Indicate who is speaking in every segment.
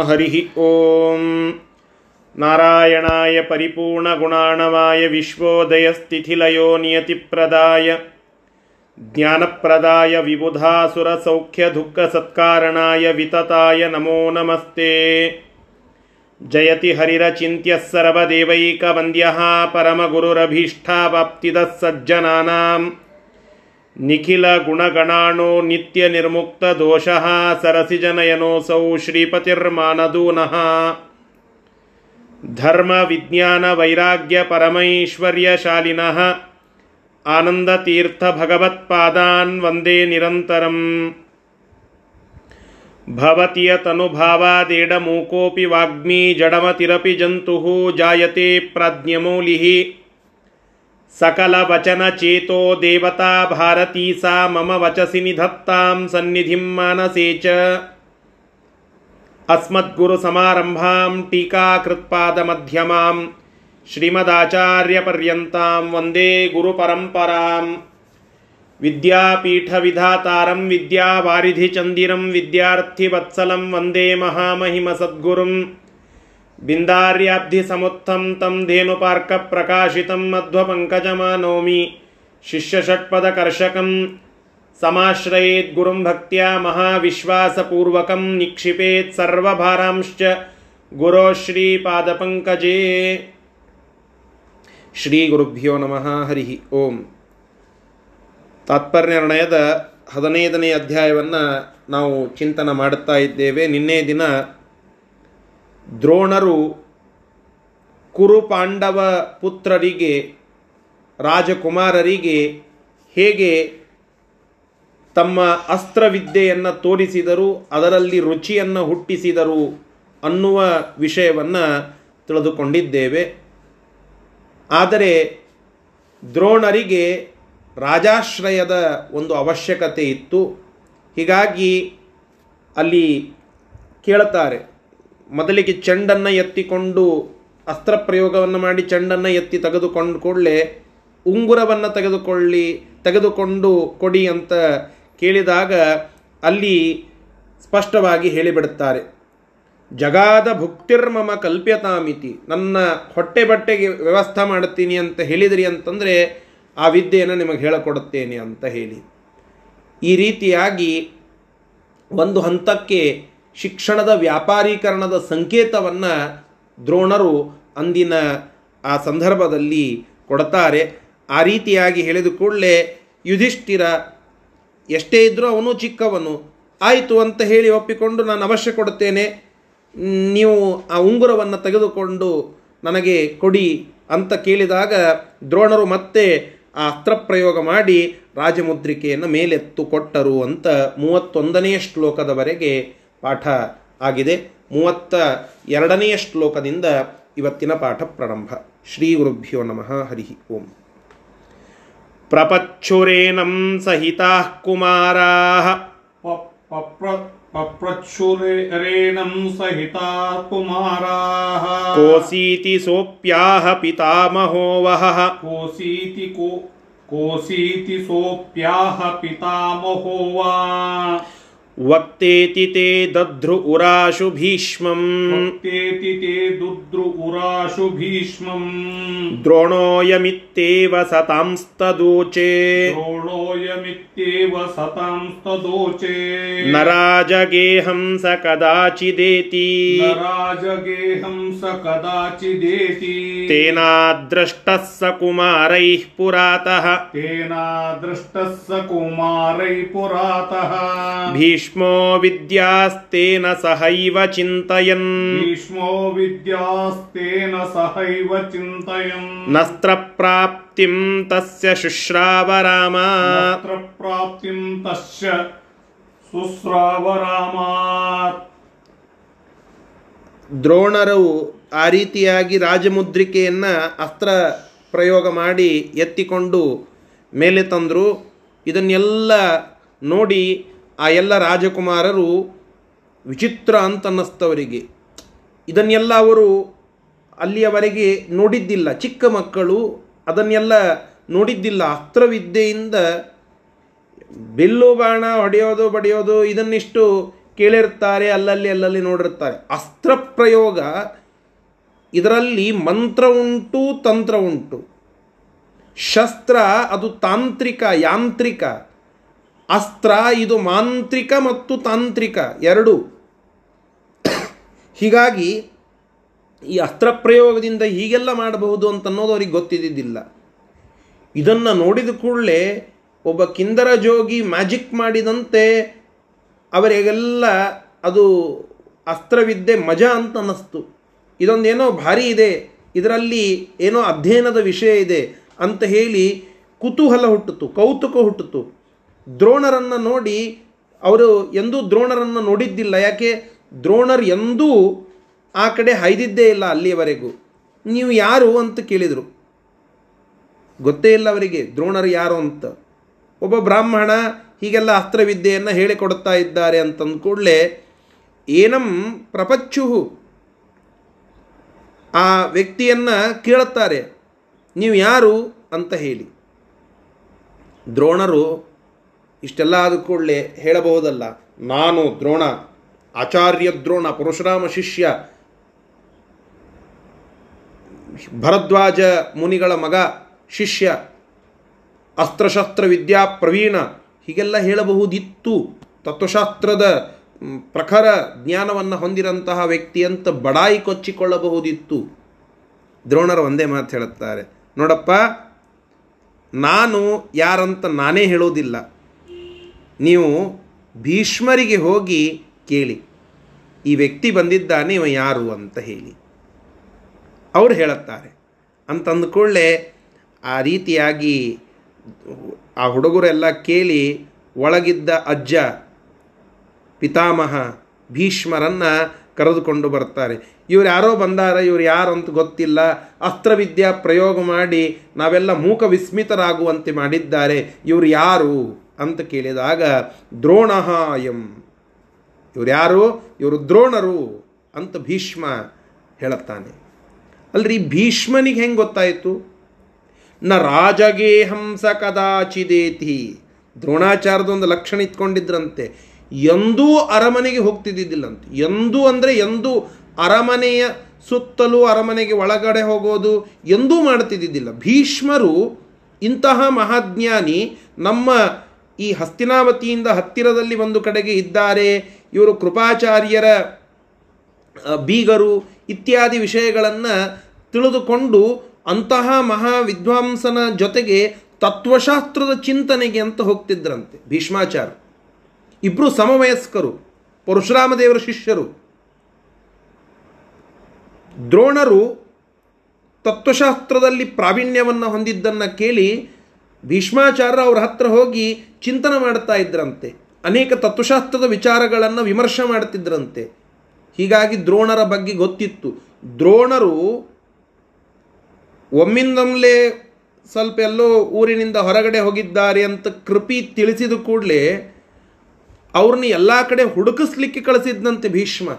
Speaker 1: हरिः ॐ नारायणाय परिपूर्णगुणाणवाय विश्वोदयस्तिथिलयो नियतिप्रदाय ज्ञानप्रदाय विबुधासुरसौख्यदुःखसत्कारणाय वितताय नमो नमस्ते जयति हरिरचिन्त्यः सर्वदेवैकवन्द्यः परमगुरुरभीष्टावाप्तिदः सज्जनानाम् ನಿಖಿಲ ಗುಣಗಣಾಣೋ ನಿತ್ಯ ನಿರ್ಮುಕ್ತ ದೋಷಃ ಸರಸಿಜನಯನೋಸೌ ಶ್ರೀಪತಿರ್ಮಾನದೂನಃ. ಧರ್ಮ, ವಿಜ್ಞಾನ, ವೈರಾಗ್ಯ ಪರಮೈಶ್ವರ್ಯಶಾಲಿನಃ ಆನಂದತೀರ್ಥ ಭಗವತ್ಪಾದಾನ್ ವಂದೇ ನಿರಂತರಂ. ಭವತಿಯ ತನುಭಾವಾದೇಡಮೂಕೋಪಿ ವಾಗ್ಮಿ ಜಡಮತಿರಪಿ ಜಂತು ಜಾಯತೆ ಪ್ರಾಜ್ಞಮೌಲಿಹಿ सकलवचनचेतो देवता भारती सा मम वचसि निधत्तां सन्निधिं मानसे च अस्मद्गुरुसमारम्भां टीकाकृत्पादमध्यमां श्रीमदाचार्यपर्यन्तां वन्दे गुरुपरम्पराम् विद्यापीठविधातारं विद्यावारिधिचन्दिरं विद्यार्थिवत्सलं वन्दे महामहिमसद्गुरुम् बिन्दार्याब्धिसमुत्थं तं धेनुपार्कप्रकाशितं मध्वपङ्कजमानौमि शिष्यषट्पदकर्षकं समाश्रयेद्गुरुं भक्त्या महाविश्वासपूर्वकं निक्षिपेत् सर्वभारांश्च गुरो श्रीपादपङ्कजे ಶ್ರೀಗುರುಭ್ಯೋ ನಮಃ ಹರಿ ಓಂ ತಾತ್ಪರ್ಯ ನಿರ್ಣಯದ ಹದಿನೈದನೇ ಅಧ್ಯಾಯವನ್ನು ನಾವು ಚಿಂತನೆ ಮಾಡುತ್ತಾ ಇದ್ದೇವೆ ನಿನ್ನೆ ದಿನ ದ್ರೋಣರು ಕುರು ಪಾಂಡವ ಪುತ್ರರಿಗೆ, ರಾಜಕುಮಾರರಿಗೆ ಹೇಗೆ ತಮ್ಮ ಅಸ್ತ್ರವಿದ್ಯೆಯನ್ನು ತೋರಿಸಿದರು, ಅದರಲ್ಲಿ ರುಚಿಯನ್ನು ಹುಟ್ಟಿಸಿದರು ಅನ್ನುವ ವಿಷಯವನ್ನು ತಿಳಿದುಕೊಂಡಿದ್ದೇವೆ. ಆದರೆ ದ್ರೋಣರಿಗೆ ರಾಜಾಶ್ರಯದ ಒಂದು ಅವಶ್ಯಕತೆ ಇತ್ತು. ಹೀಗಾಗಿ ಅಲ್ಲಿ ಕೇಳುತ್ತಾರೆ. ಮೊದಲಿಗೆ ಚೆಂಡನ್ನು ಎತ್ತಿಕೊಂಡು ಅಸ್ತ್ರ ಪ್ರಯೋಗವನ್ನು ಮಾಡಿ ಚೆಂಡನ್ನು ಎತ್ತಿ ತೆಗೆದುಕೊಂಡು ಕೂಡಲೇ ಉಂಗುರವನ್ನು ತೆಗೆದುಕೊಳ್ಳಿ, ತೆಗೆದುಕೊಂಡು ಕೊಡಿ ಅಂತ ಕೇಳಿದಾಗ ಅಲ್ಲಿ ಸ್ಪಷ್ಟವಾಗಿ ಹೇಳಿಬಿಡುತ್ತಾರೆ. ಜಗಾದ ಭುಕ್ತಿರ್ಮಮ ಕಲ್ಪ್ಯತಾಮಿತಿ, ನನ್ನ ಹೊಟ್ಟೆ ಬಟ್ಟೆಗೆ ವ್ಯವಸ್ಥೆ ಮಾಡುತ್ತೀನಿ ಅಂತ ಹೇಳಿದಿರಿ ಅಂತಂದರೆ ಆ ವಿದ್ಯೆಯನ್ನು ನಿಮಗೆ ಹೇಳಿಕೊಡುತ್ತೇನೆ ಅಂತ ಹೇಳಿ. ಈ ರೀತಿಯಾಗಿ ಒಂದು ಹಂತಕ್ಕೆ ಶಿಕ್ಷಣದ ವ್ಯಾಪಾರೀಕರಣದ ಸಂಕೇತವನ್ನು ದ್ರೋಣರು ಅಂದಿನ ಆ ಸಂದರ್ಭದಲ್ಲಿ ಕೊಡ್ತಾರೆ. ಆ ರೀತಿಯಾಗಿ ಹೇಳಿದ ಕೂಡಲೇ ಯುಧಿಷ್ಠಿರ, ಎಷ್ಟೇ ಇದ್ದರೂ ಅವನು ಚಿಕ್ಕವನು. ಆಯಿತು ಅಂತ ಹೇಳಿ ಒಪ್ಪಿಕೊಂಡು ನಾನು ಅವಶ್ಯ ಕೊಡುತ್ತೇನೆ. ನೀವು ಆ ಉಂಗುರವನ್ನು ತೆಗೆದುಕೊಂಡು ನನಗೆ ಕೊಡಿ ಅಂತ ಕೇಳಿದಾಗ ದ್ರೋಣರು ಮತ್ತೆ ಆ ಅಸ್ತ್ರಪ್ರಯೋಗ ಮಾಡಿ ರಾಜಮುದ್ರಿಕೆಯನ್ನು ಮೇಲೆತ್ತು ಕೊಟ್ಟರು ಅಂತ ಮೂವತ್ತೊಂದನೆಯ ಶ್ಲೋಕದವರೆಗೆ ಪಾಠ ಆಗಿದೆ ಮೂವತ್ತ ಎರಡನೆಯ ಶ್ಲೋಕದಿಂದ ಇವತ್ತಿನ ಪಾಠ ಪ್ರಾರಂಭ ಶ್ರೀ ಗುರುಭ್ಯೋ ನಮಃ ಹರಿ ಓಂ ಪ್ರಪಚ್ಚುರೇನಂ ಸಹಿತಾ ಕುಮಾರಾ
Speaker 2: पप्रच्छुरेणं सहिता कुमाराः
Speaker 1: कोसीति सोऽप्याह पितामहो वहः
Speaker 2: कोसीति को कोसीति सोऽप्याह पितामहो वा
Speaker 1: वक्तेति ते दध्रु उराशु भीष्मम्
Speaker 2: भक्तेति ते दुद्रु उराशु भीष्मम्
Speaker 1: द्रोणोऽयमित्येव सतांस्तदूचे
Speaker 2: द्रोणोऽयमित्येव सतांस्तदोचे
Speaker 1: न राजगेहं स कदाचिदेति
Speaker 2: न राजगेहं स कदाचिदेति
Speaker 1: तेनाद्रष्टः स कुमारैः पुरातः
Speaker 2: तेनादृष्टः स कुमारै पुरातः
Speaker 1: भीष्मो विद्यास्तेन सहैव चिन्तयन्
Speaker 2: भीष्मो विद्यास्तेन सहैव चिन्तयन्
Speaker 1: नस्त्रप्राप्तिं तस्य शुश्रावरामा
Speaker 2: प्राप्तिं तस्य सुस्रावरामात्
Speaker 1: ದ್ರೋಣರು ಆ ರೀತಿಯಾಗಿ ರಾಜಮುದ್ರಿಕೆಯನ್ನು ಅಸ್ತ್ರ ಪ್ರಯೋಗ ಮಾಡಿ ಎತ್ತಿಕೊಂಡು ಮೇಲೆ ತಂದರು ಇದನ್ನೆಲ್ಲ ನೋಡಿ ಆ ಎಲ್ಲ ರಾಜಕುಮಾರರು ವಿಚಿತ್ರ ಅಂತ ಅನ್ನಿಸ್ತವರಿಗೆ ಇದನ್ನೆಲ್ಲ ಅವರು ಅಲ್ಲಿಯವರೆಗೆ ನೋಡಿದ್ದಿಲ್ಲ. ಚಿಕ್ಕ ಮಕ್ಕಳು ಅದನ್ನೆಲ್ಲ ನೋಡಿದ್ದಿಲ್ಲ. ಅಸ್ತ್ರವಿದ್ಯೆಯಿಂದ ಬಿಲ್ಲು ಬಾಣ ಹೊಡೆಯೋದು ಬಡಿಯೋದು ಇದನ್ನಿಷ್ಟು ಕೇಳಿರ್ತಾರೆ ಅಲ್ಲಲ್ಲಿ ಅಲ್ಲಲ್ಲಿ ನೋಡಿರ್ತಾರೆ ಅಸ್ತ್ರ ಪ್ರಯೋಗ ಇದರಲ್ಲಿ ಮಂತ್ರ ಉಂಟು, ತಂತ್ರ ಉಂಟು. ಶಸ್ತ್ರ ಅದು ತಾಂತ್ರಿಕ, ಯಾಂತ್ರಿಕ. ಅಸ್ತ್ರ, ಇದು ಮಾಂತ್ರಿಕ ಮತ್ತು ತಾಂತ್ರಿಕ, ಎರಡು. ಹೀಗಾಗಿ ಈ ಅಸ್ತ್ರ ಪ್ರಯೋಗದಿಂದ ಹೀಗೆಲ್ಲ ಮಾಡಬಹುದು ಅಂತನ್ನೋದು ಅವ್ರಿಗೆ ಗೊತ್ತಿದ್ದಿದ್ದಿಲ್ಲ. ಇದನ್ನು ನೋಡಿದ ಕೂಡಲೇ ಒಬ್ಬ ಕಿಂದರ ಜೋಗಿ ಮ್ಯಾಜಿಕ್ ಮಾಡಿದಂತೆ ಅವರಿಗೆಲ್ಲ ಅದು ಅಸ್ತ್ರವಿದ್ದೆ ಮಜಾ ಅಂತ ಅನ್ನಿಸ್ತು. ಇದೊಂದೇನೋ ಭಾರಿ ಇದೆ, ಇದರಲ್ಲಿ ಏನೋ ಅಧ್ಯಯನದ ವಿಷಯ ಇದೆ ಅಂತ ಹೇಳಿ ಕುತೂಹಲ ಹುಟ್ಟಿತು ಕೌತುಕ ಹುಟ್ಟಿತು ದ್ರೋಣರನ್ನು ನೋಡಿ, ಅವರು ಎಂದೂ ದ್ರೋಣರನ್ನು ನೋಡಿದ್ದಿಲ್ಲ. ಯಾಕೆ? ದ್ರೋಣರ್ ಎಂದೂ ಆ ಕಡೆ ಹೈದಿದ್ದೇ ಇಲ್ಲ ಅಲ್ಲಿಯವರೆಗೂ. ನೀವು ಯಾರು ಅಂತ ಕೇಳಿದರು. ಗೊತ್ತೇ ಇಲ್ಲ ಅವರಿಗೆ, ದ್ರೋಣರು ಯಾರು ಅಂತ. ಒಬ್ಬ ಬ್ರಾಹ್ಮಣ ಹೀಗೆಲ್ಲ ಅಸ್ತ್ರವಿದ್ಯೆಯನ್ನು ಹೇಳಿಕೊಡುತ್ತಾ ಇದ್ದಾರೆ ಅಂತಂದ ಕೂಡಲೇ, ಏನಂ ಪ್ರಪಚ್ಚು ಆ ವ್ಯಕ್ತಿಯನ್ನು ಕೇಳುತ್ತಾರೆ, ನೀವು ಯಾರು? ಅಂತ ಹೇಳಿ. ದ್ರೋಣರು ಇಷ್ಟೆಲ್ಲ ಆದ ಕೂಡಲೇ ಹೇಳಬಹುದಲ್ಲ, ನಾನು ದ್ರೋಣ, ಆಚಾರ್ಯ ದ್ರೋಣ, ಪರಶುರಾಮ ಶಿಷ್ಯ, ಭರದ್ವಾಜ ಮುನಿಗಳ ಮಗ, ಶಿಷ್ಯ, ಅಸ್ತ್ರಶಸ್ತ್ರ ವಿದ್ಯಾ ಪ್ರವೀಣ, ಹೀಗೆಲ್ಲ ಹೇಳಬಹುದಿತ್ತು. ತತ್ವಶಾಸ್ತ್ರದ ಪ್ರಖರ ಜ್ಞಾನವನ್ನು ಹೊಂದಿರಂತಹ ವ್ಯಕ್ತಿಯಂತ ಬಡಾಯಿ ಕೊಚ್ಚಿಕೊಳ್ಳಬಹುದಿತ್ತು. ದ್ರೋಣರು ಒಂದೇ ಮಾತು ಹೇಳುತ್ತಾರೆ, ನೋಡಪ್ಪ, ನಾನು ಯಾರಂತ ನಾನೇ ಹೇಳೋದಿಲ್ಲ ನೀವು ಭೀಷ್ಮರಿಗೆ ಹೋಗಿ ಕೇಳಿ. ಈ ವ್ಯಕ್ತಿ ಬಂದಿದ್ದಾನೆ, ಇವ ಯಾರು ಅಂತ ಹೇಳಿ. ಅವರು ಹೇಳುತ್ತಾರೆ ಅಂತಂದುಕೊಳ್ಳೆ ಆ ರೀತಿಯಾಗಿ ಆ ಹುಡುಗರೆಲ್ಲ ಕೇಳಿ ಒಳಗಿದ್ದ ಅಜ್ಜ, ಪಿತಾಮಹ, ಭೀಷ್ಮರನ್ನು ಕರೆದುಕೊಂಡು ಬರ್ತಾರೆ ಇವ್ರು ಯಾರೋ ಬಂದಾರ, ಇವ್ರು ಯಾರು ಅಂತ ಗೊತ್ತಿಲ್ಲ. ಅಸ್ತ್ರವಿದ್ಯಾ ಪ್ರಯೋಗ ಮಾಡಿ ನಾವೆಲ್ಲ ಮೂಕ ವಿಸ್ಮಿತರಾಗುವಂತೆ ಮಾಡಿದ್ದಾರೆ. ಇವರು ಯಾರು? ಅಂತ ಕೇಳಿದಾಗ ದ್ರೋಣಃ ಎಂ. ಇವ್ರು ಯಾರು ಇವರು ದ್ರೋಣರು ಅಂತ ಭೀಷ್ಮ ಹೇಳುತ್ತಾನೆ. ಅಲ್ರಿ, ಭೀಷ್ಮನಿಗೆ ಹೆಂಗೆ ಗೊತ್ತಾಯಿತು? ನ ರಾಜಗೇ ಹಂಸ ಕದಾಚಿದೇತಿ. ದ್ರೋಣಾಚಾರದ ಲಕ್ಷಣ ಇಟ್ಕೊಂಡಿದ್ರಂತೆ ಎಂದೂ ಅರಮನೆಗೆ ಹೋಗ್ತಿದ್ದಿದ್ದಿಲ್ಲಂತೆ. ಎಂದೂ ಅಂದರೆ ಎಂದೂ ಅರಮನೆಯ ಸುತ್ತಲೂ ಅರಮನೆಗೆ ಒಳಗಡೆ ಹೋಗೋದು ಎಂದೂ ಮಾಡ್ತಿದ್ದಿದ್ದಿಲ್ಲ. ಭೀಷ್ಮರು ಇಂತಹ ಮಹಾಜ್ಞಾನಿ ನಮ್ಮ ಈ ಹಸ್ತಿನಾವತಿಯಿಂದ ಹತ್ತಿರದಲ್ಲಿ ಒಂದು ಕಡೆಗೆ ಇದ್ದಾರೆ ಇವರು ಕೃಪಾಚಾರ್ಯರ ಬೀಗರು ಇತ್ಯಾದಿ ವಿಷಯಗಳನ್ನು ತಿಳಿದುಕೊಂಡು ಅಂತಹ ಮಹಾ ವಿದ್ವಾಂಸನ ಜೊತೆಗೆ ತತ್ವಶಾಸ್ತ್ರದ ಚಿಂತನೆಗೆ ಅಂತ ಹೋಗ್ತಿದ್ರಂತೆ ಭೀಷ್ಮಾಚಾರ ಇಬ್ಬರು ಸಮವಯಸ್ಕರು ಪರಶುರಾಮ ದೇವರ ಶಿಷ್ಯರು. ದ್ರೋಣರು ತತ್ವಶಾಸ್ತ್ರದಲ್ಲಿ ಪ್ರಾವೀಣ್ಯವನ್ನು ಹೊಂದಿದ್ದನ್ನು ಕೇಳಿ ಭೀಷ್ಮಾಚಾರ್ಯ ಅವ್ರ ಹತ್ರ ಹೋಗಿ ಚಿಂತನೆ ಮಾಡ್ತಾ ಇದ್ರಂತೆ. ಅನೇಕ ತತ್ವಶಾಸ್ತ್ರದ ವಿಚಾರಗಳನ್ನು ವಿಮರ್ಶೆ ಮಾಡ್ತಿದ್ರಂತೆ. ಹೀಗಾಗಿ ದ್ರೋಣರ ಬಗ್ಗೆ ಗೊತ್ತಿತ್ತು. ದ್ರೋಣರು ಒಮ್ಮಿಂದೊಮ್ಲೆ ಸ್ವಲ್ಪ ಎಲ್ಲೋ ಊರಿನಿಂದ ಹೊರಗಡೆ ಹೋಗಿದ್ದಾರೆ ಅಂತ ಕೃಪಿ ತಿಳಿಸಿದ ಕೂಡಲೇ ಅವ್ರನ್ನ ಎಲ್ಲ ಕಡೆ ಹುಡುಕಿಸ್ಲಿಕ್ಕೆ ಕಳಿಸಿದ್ನಂತೆ ಭೀಷ್ಮ.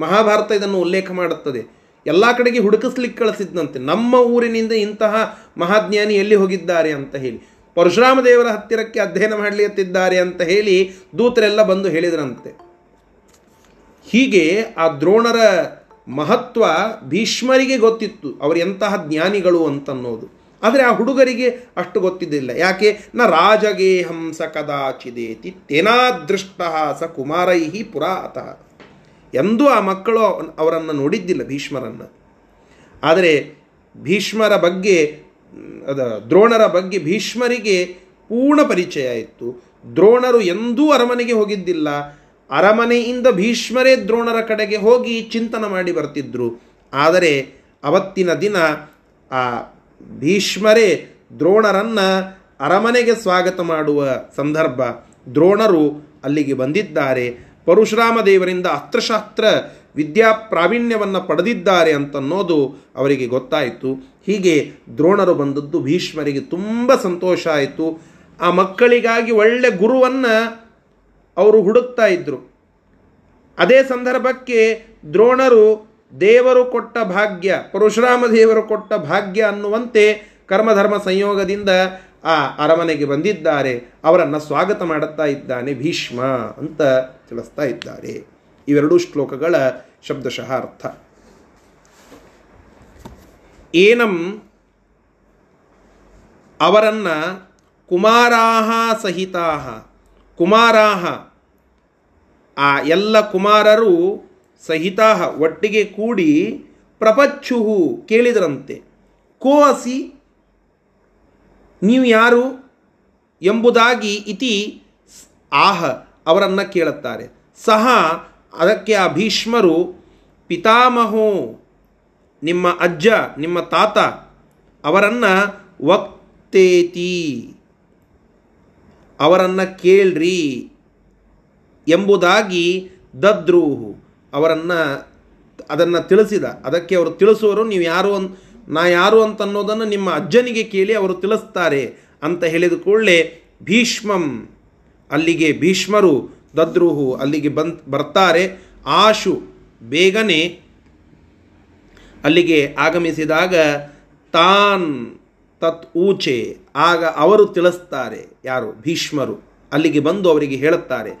Speaker 1: ಮಹಾಭಾರತ ಇದನ್ನು ಉಲ್ಲೇಖ ಮಾಡುತ್ತದೆ. ಎಲ್ಲ ಕಡೆಗೆ ಹುಡುಕಿಸ್ಲಿಕ್ಕೆ ಕಳಿಸಿದ್ನಂತೆ. ನಮ್ಮ ಊರಿನಿಂದ ಇಂತಹ ಮಹಾಜ್ಞಾನಿ ಎಲ್ಲಿ ಹೋಗಿದ್ದಾರೆ ಅಂತ ಹೇಳಿ. ಪರಶುರಾಮ ದೇವರ ಹತ್ತಿರಕ್ಕೆ ಅಧ್ಯಯನ ಮಾಡಲಿತ್ತಿದ್ದಾರೆ ಅಂತ ಹೇಳಿ ದೂತರೆಲ್ಲ ಬಂದು ಹೇಳಿದ್ರಂತೆ. ಹೀಗೆ ಆ ದ್ರೋಣರ ಮಹತ್ವ ಭೀಷ್ಮರಿಗೆ ಗೊತ್ತಿತ್ತು. ಅವರು ಎಂತಹ ಜ್ಞಾನಿಗಳು ಅಂತನ್ನೋದು. ಆದರೆ ಆ ಹುಡುಗರಿಗೆ ಅಷ್ಟು ಗೊತ್ತಿದ್ದಿಲ್ಲ. ಯಾಕೆ? ನ ರಾಜಗೇ ಹಂಸ ಕದಾಚಿದೇತಿ ತೇನಾದೃಷ್ಟ ಸ ಕುಮಾರೈಹಿ ಪುರಾತಃ. ಎಂದೂ ಆ ಮಕ್ಕಳು ಅವರನ್ನು ನೋಡಿದ್ದಿಲ್ಲ ಭೀಷ್ಮರನ್ನು. ಆದರೆ ಭೀಷ್ಮರ ಬಗ್ಗೆ, ಅದ ದ್ರೋಣರ ಬಗ್ಗೆ ಭೀಷ್ಮರಿಗೆ ಪೂರ್ಣ ಪರಿಚಯ ಇತ್ತು. ದ್ರೋಣರು ಎಂದೂ ಅರಮನೆಗೆ ಹೋಗಿದ್ದಿಲ್ಲ. ಅರಮನೆಯಿಂದ ಭೀಷ್ಮರೇ ದ್ರೋಣರ ಕಡೆಗೆ ಹೋಗಿ ಚಿಂತನೆ ಮಾಡಿ ಬರ್ತಿದ್ರು. ಆದರೆ ಅವತ್ತಿನ ದಿನ ಆ ಭೀಷ್ಮರೇ ದ್ರೋಣರನ್ನು ಅರಮನೆಗೆ ಸ್ವಾಗತ ಮಾಡುವ ಸಂದರ್ಭ ದ್ರೋಣರು ಅಲ್ಲಿಗೆ ಬಂದಿದ್ದಾರೆ. ಪರಶುರಾಮ ದೇವರಿಂದ ಅಸ್ತ್ರಶಾಸ್ತ್ರ ವಿದ್ಯಾ ಪ್ರಾವೀಣ್ಯವನ್ನು ಪಡೆದಿದ್ದಾರೆ ಅಂತನ್ನೋದು ಅವರಿಗೆ ಗೊತ್ತಾಯಿತು. ಹೀಗೆ ದ್ರೋಣರು ಬಂದದ್ದು ಭೀಷ್ಮರಿಗೆ ತುಂಬ ಸಂತೋಷ ಆಯಿತು. ಆ ಮಕ್ಕಳಿಗಾಗಿ ಒಳ್ಳೆ ಗುರುವನ್ನು ಅವರು ಹುಡುಕ್ತಾ ಇದ್ದರು ಅದೇ ಸಂದರ್ಭಕ್ಕೆ ದ್ರೋಣರು ದೇವರು ಕೊಟ್ಟ ಭಾಗ್ಯ ಪರಶುರಾಮ ದೇವರು ಕೊಟ್ಟ ಭಾಗ್ಯ ಅನ್ನುವಂತೆ ಕರ್ಮಧರ್ಮ ಸಂಯೋಗದಿಂದ ಆ ಅರಮನೆಗೆ ಬಂದಿದ್ದಾರೆ, ಅವರನ್ನು ಸ್ವಾಗತ ಮಾಡುತ್ತಾ ಇದ್ದಾನೆ ಭೀಷ್ಮ ಅಂತ ತಿಳಿಸ್ತಾ ಇದ್ದಾರೆ. ಇವೆರಡೂ ಶ್ಲೋಕಗಳ ಶಬ್ದಶಃ ಅರ್ಥ ಏನಂ ಅವರನ್ನ ಕುಮಾರಾಹ ಸಹಿತಾಹ, ಕುಮಾರಾಹ, ಆ ಎಲ್ಲ ಕುಮಾರರು ಸಹಿತಾಹ ಒಟ್ಟಿಗೆ ಕೂಡಿ ಪ್ರಪಚ್ಚುಹು ಕೇಳಿದರಂತೆ. ಕೋ ಅಸಿ ನೀವು ಯಾರು ಎಂಬುದಾಗಿ ಇತಿ ಆಹ ಅವರನ್ನು ಕೇಳುತ್ತಾರೆ. ಸಹ ಅದಕ್ಕೆ ಆ ಭೀಷ್ಮರು ಪಿತಾಮಹೋ, ನಿಮ್ಮ ಅಜ್ಜ, ನಿಮ್ಮ ತಾತ ಅವರನ್ನು ವಕ್ತೇತಿ, ಅವರನ್ನು ಕೇಳ್ರಿ ಎಂಬುದಾಗಿ ದದ್ರೂಹು ಅವರನ್ನು ಅದನ್ನು ತಿಳಿಸಿದ. ಅದಕ್ಕೆ ಅವರು ತಿಳಿಸುವರು, ನೀವು ಯಾರು ಅನ್ ನಾ ಯಾರು ಅಂತ ಅನ್ನೋದನ್ನು ನಿಮ್ಮ ಅಜ್ಜನಿಗೆ ಕೇಳಿ ಅವರು ತಿಳಿಸ್ತಾರೆ ಅಂತ ಹೇಳಿದ ಕೂಡಲೇ ಭೀಷ್ಮಂ, ಅಲ್ಲಿಗೆ ಭೀಷ್ಮರು ದದ್ರುಹು ಅಲ್ಲಿಗೆ ಬಂದ್ ಬರ್ತಾರೆ. ಆಶು ಬೇಗನೆ ಅಲ್ಲಿಗೆ ಆಗಮಿಸಿದಾಗ ತಾನ್ ತತ್ ಊಚೆ, ಆಗ ಅವರು ತಿಳಿಸ್ತಾರೆ ಯಾರು? ಭೀಷ್ಮರು ಅಲ್ಲಿಗೆ ಬಂದು ಅವರಿಗೆ ಹೇಳುತ್ತಾರೆ,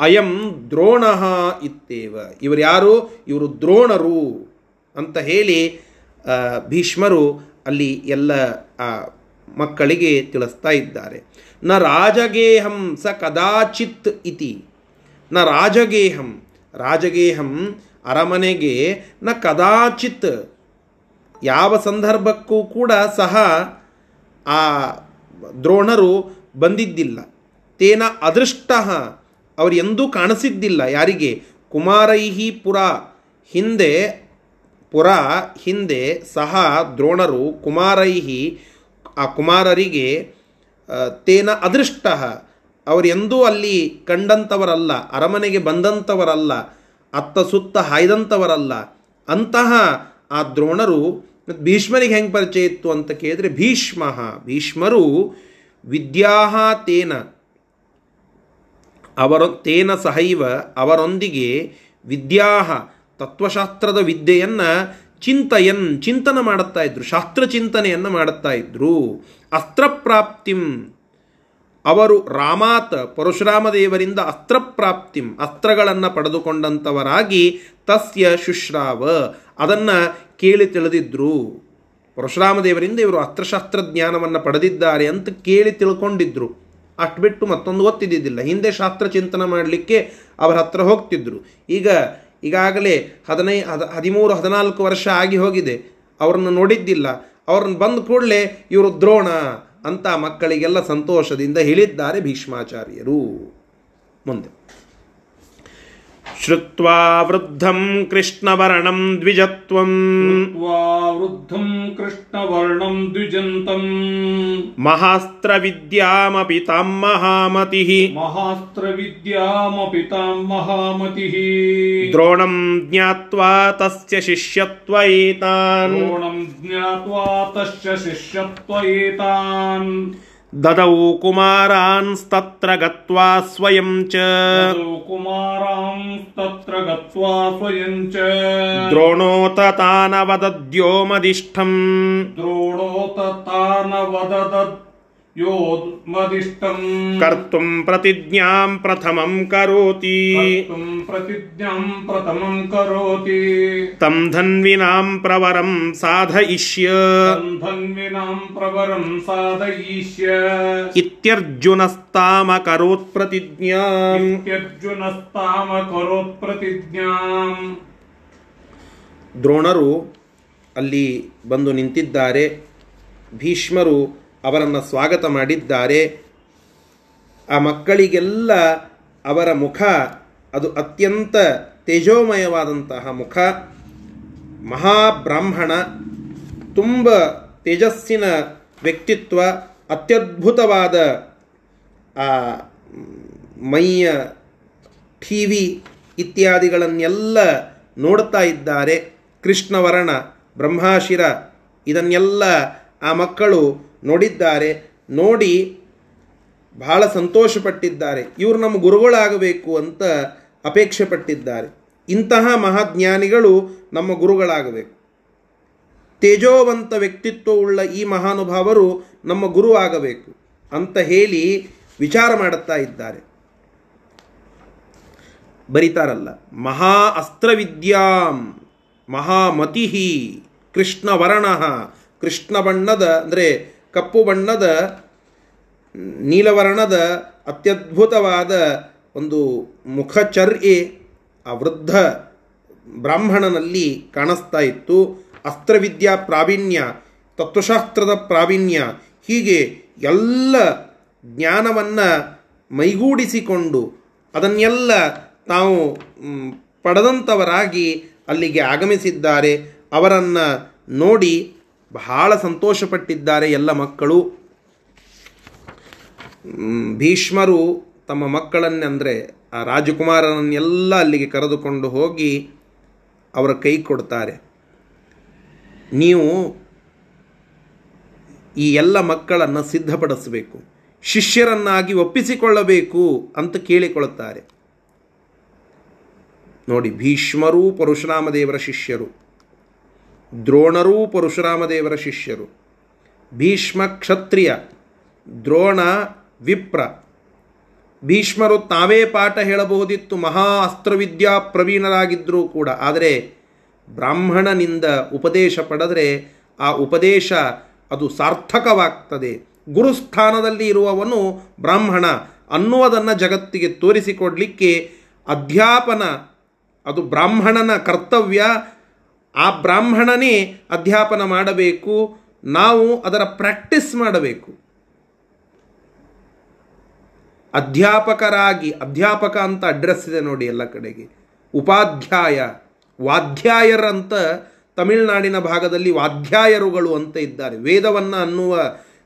Speaker 1: ಅಯಂ ದ್ರೋಣ ಇತ್ತೇವ. ಇವರು ಯಾರು? ಇವರು ದ್ರೋಣರು ಅಂತ ಹೇಳಿ ಭೀಷ್ಮರು ಅಲ್ಲಿ ಎಲ್ಲ ಮಕ್ಕಳಿಗೆ ತಿಳಿಸ್ತಾ ಇದ್ದಾರೆ. ನ ರಾಜಗೇಹಂ ಸ ಕದಾಚಿತ್ ಇತಿ. ನ ರಾಜಗೇಹಂ ರಾಜಗೇಹಂ ಅರಮನೆಗೆ ನ ಕದಾಚಿತ್. ಯಾವ ಸಂದರ್ಭಕ್ಕೂ ಕೂಡ ಸಹ ಆ ದ್ರೋಣರು ಬಂದಿದ್ದಿಲ್ಲ. ತೇನ ಅದೃಷ್ಟ ಅವರು ಎಂದೂ ಕಾಣಿಸಿದ್ದಿಲ್ಲ ಯಾರಿಗೆ? ಕುಮಾರೈಹಿ ಪುರ ಹಿಂದೆ ಪುರ ಹಿಂದೆ ಸಹ ದ್ರೋಣರು ಕುಮಾರೈಹಿ, ಆ ಕುಮಾರರಿಗೆ ತೇನ ಅದೃಷ್ಟ. ಅವರೆಂದೂ ಅಲ್ಲಿ ಕಂಡಂಥವರಲ್ಲ ಅರಮನೆಗೆ ಬಂದಂಥವರಲ್ಲ ಅತ್ತ ಸುತ್ತ ಹಾಯ್ದಂಥವರಲ್ಲ ಅಂತಹ ಆ ದ್ರೋಣರು ಭೀಷ್ಮರಿಗೆ ಹೆಂಗೆ ಪರಿಚಯ ಇತ್ತು ಅಂತ ಕೇಳಿದರೆ, ಭೀಷ್ಮ. ಭೀಷ್ಮರು ವಿದ್ಯಾ ತೇನ. ಅವರ, ತೇನ ಸಹೈವ ಅವರೊಂದಿಗೆ ವಿದ್ಯಾ ತತ್ವಶಾಸ್ತ್ರದ ವಿದ್ಯೆಯನ್ನು ಚಿಂತಯನ್, ಚಿಂತನ ಮಾಡುತ್ತಾ ಇದ್ರು, ಶಾಸ್ತ್ರ ಚಿಂತನೆಯನ್ನು ಮಾಡುತ್ತಾ ಇದ್ರು. ಅಸ್ತ್ರಪ್ರಾಪ್ತಿಂ. ಅವರು ರಾಮಾತ್ ಪರಶುರಾಮ ದೇವರಿಂದ ಅಸ್ತ್ರಪ್ರಾಪ್ತಿಂ, ಅಸ್ತ್ರಗಳನ್ನು ಪಡೆದುಕೊಂಡಂಥವರಾಗಿ ತಸ್ಯ ಶುಶ್ರಾವ. ಅದನ್ನು ಕೇಳಿ ತಿಳಿದಿದ್ರು. ಪರಶುರಾಮ ದೇವರಿಂದ ಇವರು ಅಸ್ತ್ರಶಾಸ್ತ್ರ ಜ್ಞಾನವನ್ನು ಪಡೆದಿದ್ದಾರೆ ಅಂತ ಕೇಳಿ ತಿಳ್ಕೊಂಡಿದ್ರು. ಅಷ್ಟು ಬಿಟ್ಟು ಮತ್ತೊಂದು ಗೊತ್ತಿದ್ದಿದ್ದಿಲ್ಲ. ಹಿಂದೆ ಶಾಸ್ತ್ರ ಚಿಂತನೆ ಮಾಡಲಿಕ್ಕೆ ಅವರ ಹತ್ರ ಹೋಗ್ತಿದ್ರು. ಈಗ ಈಗಾಗಲೇ ಹದಿನೈ, ಹದ, ಹದಿಮೂರು, ಹದಿನಾಲ್ಕು ವರ್ಷ ಆಗಿ ಹೋಗಿದೆ. ಅವ್ರನ್ನ ನೋಡಿದ್ದಿಲ್ಲ. ಅವ್ರನ್ನ ಬಂದ ಕೂಡಲೇ ಇವರು ದ್ರೋಣ ಅಂತ ಮಕ್ಕಳಿಗೆಲ್ಲ ಸಂತೋಷದಿಂದ ಹೇಳಿದ್ದಾರೆ ಭೀಷ್ಮಾಚಾರ್ಯರು. ಮುಂದೆ. श्रुत्वा वृद्धं कृष्णवर्णं द्विजत्वं
Speaker 2: वा वृद्धं कृष्णवर्णं द्विजन्तम्
Speaker 1: महास्त्रविद्यामपि तां महामतिः
Speaker 2: महास्त्रविद्यामपि तां महामतिः
Speaker 1: द्रोणं ज्ञात्वा तस्य शिष्यत्वयेतान्
Speaker 2: द्रोणं ज्ञात्वा तस्य शिष्यत्वयेतान्
Speaker 1: ददौ कुमारांस्तत्र गत्वा स्वयं
Speaker 2: च कुमारांस्तत्र गत्वा स्वयं च
Speaker 1: द्रोणोत तानवदद्योमदिष्ठम्
Speaker 2: द्रोणोत तानवददद् योमदिष्टम्
Speaker 1: ಕರ್ತುಂ ಪ್ರತಿಜ್ಞಾಂ ಪ್ರಥಮಂ ಕರೋತಿ
Speaker 2: कर्तुम् प्रतिज्ञाम् प्रथमम् करोति
Speaker 1: ತಂ ಧನ್ವಿನಾಂ ಪ್ರವರಂ ಸಾಧಯಿಷ್ಯ
Speaker 2: धन्विनाम् प्रवरम् साधयिष्य
Speaker 1: ಇತ್ಯರ್ಜುನಸ್ತಾಮಕರೋತ್ ಪ್ರತಿಜ್ಞಾಂ
Speaker 2: इत्यर्जुनस्तामकरोत् प्रतिज्ञाम्
Speaker 1: ದ್ರೋಣರು ಅಲ್ಲಿ ಬಂದು ನಿಂತಿದ್ದಾರೆ ಭೀಷ್ಮರು ಅವರನ್ನು ಸ್ವಾಗತ ಮಾಡಿದ್ದಾರೆ. ಆ ಮಕ್ಕಳಿಗೆಲ್ಲ ಅವರ ಮುಖ, ಅದು ಅತ್ಯಂತ ತೇಜೋಮಯವಾದಂತಹ ಮುಖ. ಮಹಾಬ್ರಾಹ್ಮಣ, ತುಂಬ ತೇಜಸ್ಸಿನ ವ್ಯಕ್ತಿತ್ವ, ಅತ್ಯದ್ಭುತವಾದ, ಆ, ಮೈಯ ಟಿ ವಿ ಇತ್ಯಾದಿಗಳನ್ನೆಲ್ಲ ನೋಡ್ತಾ ಇದ್ದಾರೆ. ಕೃಷ್ಣವರ್ಣ, ಬ್ರಹ್ಮಾಶಿರ, ಇದನ್ನೆಲ್ಲ ಆ ಮಕ್ಕಳು ನೋಡಿದ್ದಾರೆ, ನೋಡಿ ಬಹಳ ಸಂತೋಷಪಟ್ಟಿದ್ದಾರೆ. ಇವರು ನಮ್ಮ ಗುರುಗಳಾಗಬೇಕು ಅಂತ ಅಪೇಕ್ಷೆ ಪಟ್ಟಿದ್ದಾರೆ ಇಂತಹ ಮಹಾಜ್ಞಾನಿಗಳು ನಮ್ಮ ಗುರುಗಳಾಗಬೇಕು. ತೇಜೋವಂತ ವ್ಯಕ್ತಿತ್ವವುಳ್ಳ ಈ ಮಹಾನುಭಾವರು ನಮ್ಮ ಗುರು ಆಗಬೇಕು ಅಂತ ಹೇಳಿ ವಿಚಾರ ಮಾಡುತ್ತಾ ಇದ್ದಾರೆ. ಬರೀತಾರಲ್ಲ, ಮಹಾ ಅಸ್ತ್ರವಿದ್ಯಾಂ ಮಹಾಮತಿ ಕೃಷ್ಣವರ್ಣ ಕೃಷ್ಣ ಬಣ್ಣದ ಅಂದರೆ ಕಪ್ಪು ಬಣ್ಣದ, ನೀಲವರ್ಣದ ಅತ್ಯದ್ಭುತವಾದ ಒಂದು ಮುಖಚರ್ಯೆ ಆ ವೃದ್ಧ ಬ್ರಾಹ್ಮಣನಲ್ಲಿ ಕಾಣಿಸ್ತಾ ಇತ್ತು. ಅಸ್ತ್ರವಿದ್ಯಾ ಪ್ರಾವೀಣ್ಯ, ತತ್ವಶಾಸ್ತ್ರದ ಪ್ರಾವೀಣ್ಯ, ಹೀಗೆ ಎಲ್ಲ ಜ್ಞಾನವನ್ನು ಮೈಗೂಡಿಸಿಕೊಂಡು ಅದನ್ನೆಲ್ಲ ತಾವು ಪಡೆದಂಥವರಾಗಿ ಅಲ್ಲಿಗೆ ಆಗಮಿಸಿದ್ದಾರೆ. ಅವರನ್ನು ನೋಡಿ ಬಹಳ ಸಂತೋಷಪಟ್ಟಿದ್ದಾರೆ ಎಲ್ಲ ಮಕ್ಕಳು. ಭೀಷ್ಮರು ತಮ್ಮ ಮಕ್ಕಳನ್ನೆಂದರೆ ಆ ರಾಜಕುಮಾರನನ್ನೆಲ್ಲ ಅಲ್ಲಿಗೆ ಕರೆದುಕೊಂಡು ಹೋಗಿ ಅವರ ಕೈ ಕೊಡ್ತಾರೆ. ನೀವು ಈ ಎಲ್ಲ ಮಕ್ಕಳನ್ನು ಸಿದ್ಧಪಡಿಸಬೇಕು, ಶಿಷ್ಯರನ್ನಾಗಿ ಒಪ್ಪಿಸಿಕೊಳ್ಳಬೇಕು ಅಂತ ಕೇಳಿಕೊಳ್ಳುತ್ತಾರೆ. ನೋಡಿ, ಭೀಷ್ಮರೂ ಪರಶುರಾಮ ದೇವರ ಶಿಷ್ಯರು. ದ್ರೋಣರೂ ಪರಶುರಾಮದೇವರ ಶಿಷ್ಯರು. ಭೀಷ್ಮ ಕ್ಷತ್ರಿಯ, ದ್ರೋಣ ವಿಪ್ರ. ಭೀಷ್ಮರು ತಾವೇ ಪಾಠ ಹೇಳಬಹುದಿತ್ತು, ಮಹಾ ಅಸ್ತ್ರವಿದ್ಯಾ ಪ್ರವೀಣರಾಗಿದ್ದರೂ ಕೂಡ. ಆದರೆ ಬ್ರಾಹ್ಮಣನಿಂದ ಉಪದೇಶ ಪಡೆದರೆ ಆ ಉಪದೇಶ ಅದು ಸಾರ್ಥಕವಾಗ್ತದೆ. ಗುರುಸ್ಥಾನದಲ್ಲಿ ಇರುವವನು ಬ್ರಾಹ್ಮಣ ಅನ್ನುವುದನ್ನು ಜಗತ್ತಿಗೆ ತೋರಿಸಿಕೊಡಲಿಕ್ಕೆ ಅಧ್ಯಾಪನ, ಅದು ಬ್ರಾಹ್ಮಣನ ಕರ್ತವ್ಯ ಆ ಬ್ರಾಹ್ಮಣನೇ ಅಧ್ಯಾಪನ ಮಾಡಬೇಕು, ನಾವು ಅದರ ಪ್ರಾಕ್ಟೀಸ್ ಮಾಡಬೇಕು. ಅಧ್ಯಾಪಕರಾಗಿ, ಅಧ್ಯಾಪಕ ಅಂತ ಅಡ್ರೆಸ್ ಇದೆ ನೋಡಿ ಎಲ್ಲ ಕಡೆಗೆ. ಉಪಾಧ್ಯಾಯ, ವಾಧ್ಯಾಯರಂತ ತಮಿಳುನಾಡಿನ ಭಾಗದಲ್ಲಿ ವಾಧ್ಯಾಯರುಗಳು ಅಂತ ಇದ್ದಾರೆ. ವೇದವನ್ನು ಅನ್ನುವ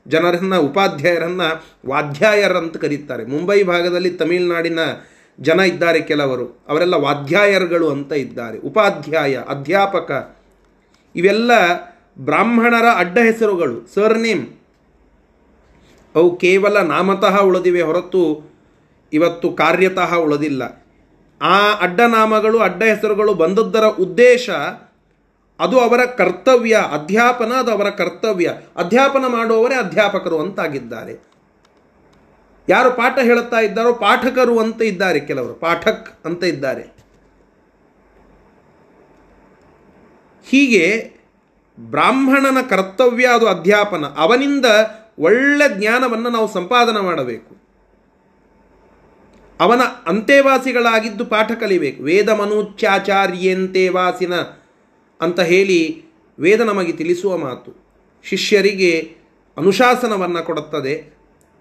Speaker 1: ಜನರನ್ನು, ಉಪಾಧ್ಯಾಯರನ್ನು ವಾಧ್ಯಾಯರಂತ ಕರೀತಾರೆ. ಮುಂಬೈ ಭಾಗದಲ್ಲಿ ತಮಿಳುನಾಡಿನ ಜನ ಇದ್ದಾರೆ ಕೆಲವರು, ಅವರೆಲ್ಲ ವಾಧ್ಯಾಯರುಗಳು ಅಂತ ಇದ್ದಾರೆ, ಉಪಾಧ್ಯಾಯ, ಅಧ್ಯಾಪಕ. ಇವೆಲ್ಲ ಬ್ರಾಹ್ಮಣರ ಅಡ್ಡ ಹೆಸರುಗಳು ಸರ್ ನೇಮ್ ಅವು ಕೇವಲ ನಾಮತಃ ಉಳಿದಿವೆ ಹೊರತು ಇವತ್ತು ಕಾರ್ಯತಃ ಉಳಿದಿಲ್ಲ. ಆ ಅಡ್ಡನಾಮಗಳು ಅಡ್ಡ ಹೆಸರುಗಳು ಬಂದದ್ದರ ಉದ್ದೇಶ ಅದು ಅವರ ಕರ್ತವ್ಯ, ಅಧ್ಯಾಪನ ಅದು ಅವರ ಕರ್ತವ್ಯ. ಅಧ್ಯಾಪನ ಮಾಡುವವರೇ ಅಧ್ಯಾಪಕರು ಅಂತಾಗಿದ್ದಾರೆ. ಯಾರು ಪಾಠ ಹೇಳುತ್ತಾ ಇದ್ದಾರೋ ಪಾಠಕರು ಅಂತ ಇದ್ದಾರೆ ಕೆಲವರು, ಪಾಠಕ್ ಅಂತ ಇದ್ದಾರೆ. ಹೀಗೆ ಬ್ರಾಹ್ಮಣನ ಕರ್ತವ್ಯ ಅದು ಅಧ್ಯಾಪನ, ಅವನಿಂದ ಒಳ್ಳೆ ಜ್ಞಾನವನ್ನು ನಾವು ಸಂಪಾದನೆ ಮಾಡಬೇಕು. ಅವನ ಅಂತೆವಾಸಿಗಳಾಗಿದ್ದು ಪಾಠ ಕಲಿಬೇಕು. ವೇದ ಮನೂಚ್ಯಾಚಾರ್ಯಂತೆವಾಸಿನ ಅಂತ ಹೇಳಿ ವೇದ ನಮಗೆ ತಿಳಿಸುವ ಮಾತು. ಶಿಷ್ಯರಿಗೆ ಅನುಶಾಸನವನ್ನು ಕೊಡುತ್ತದೆ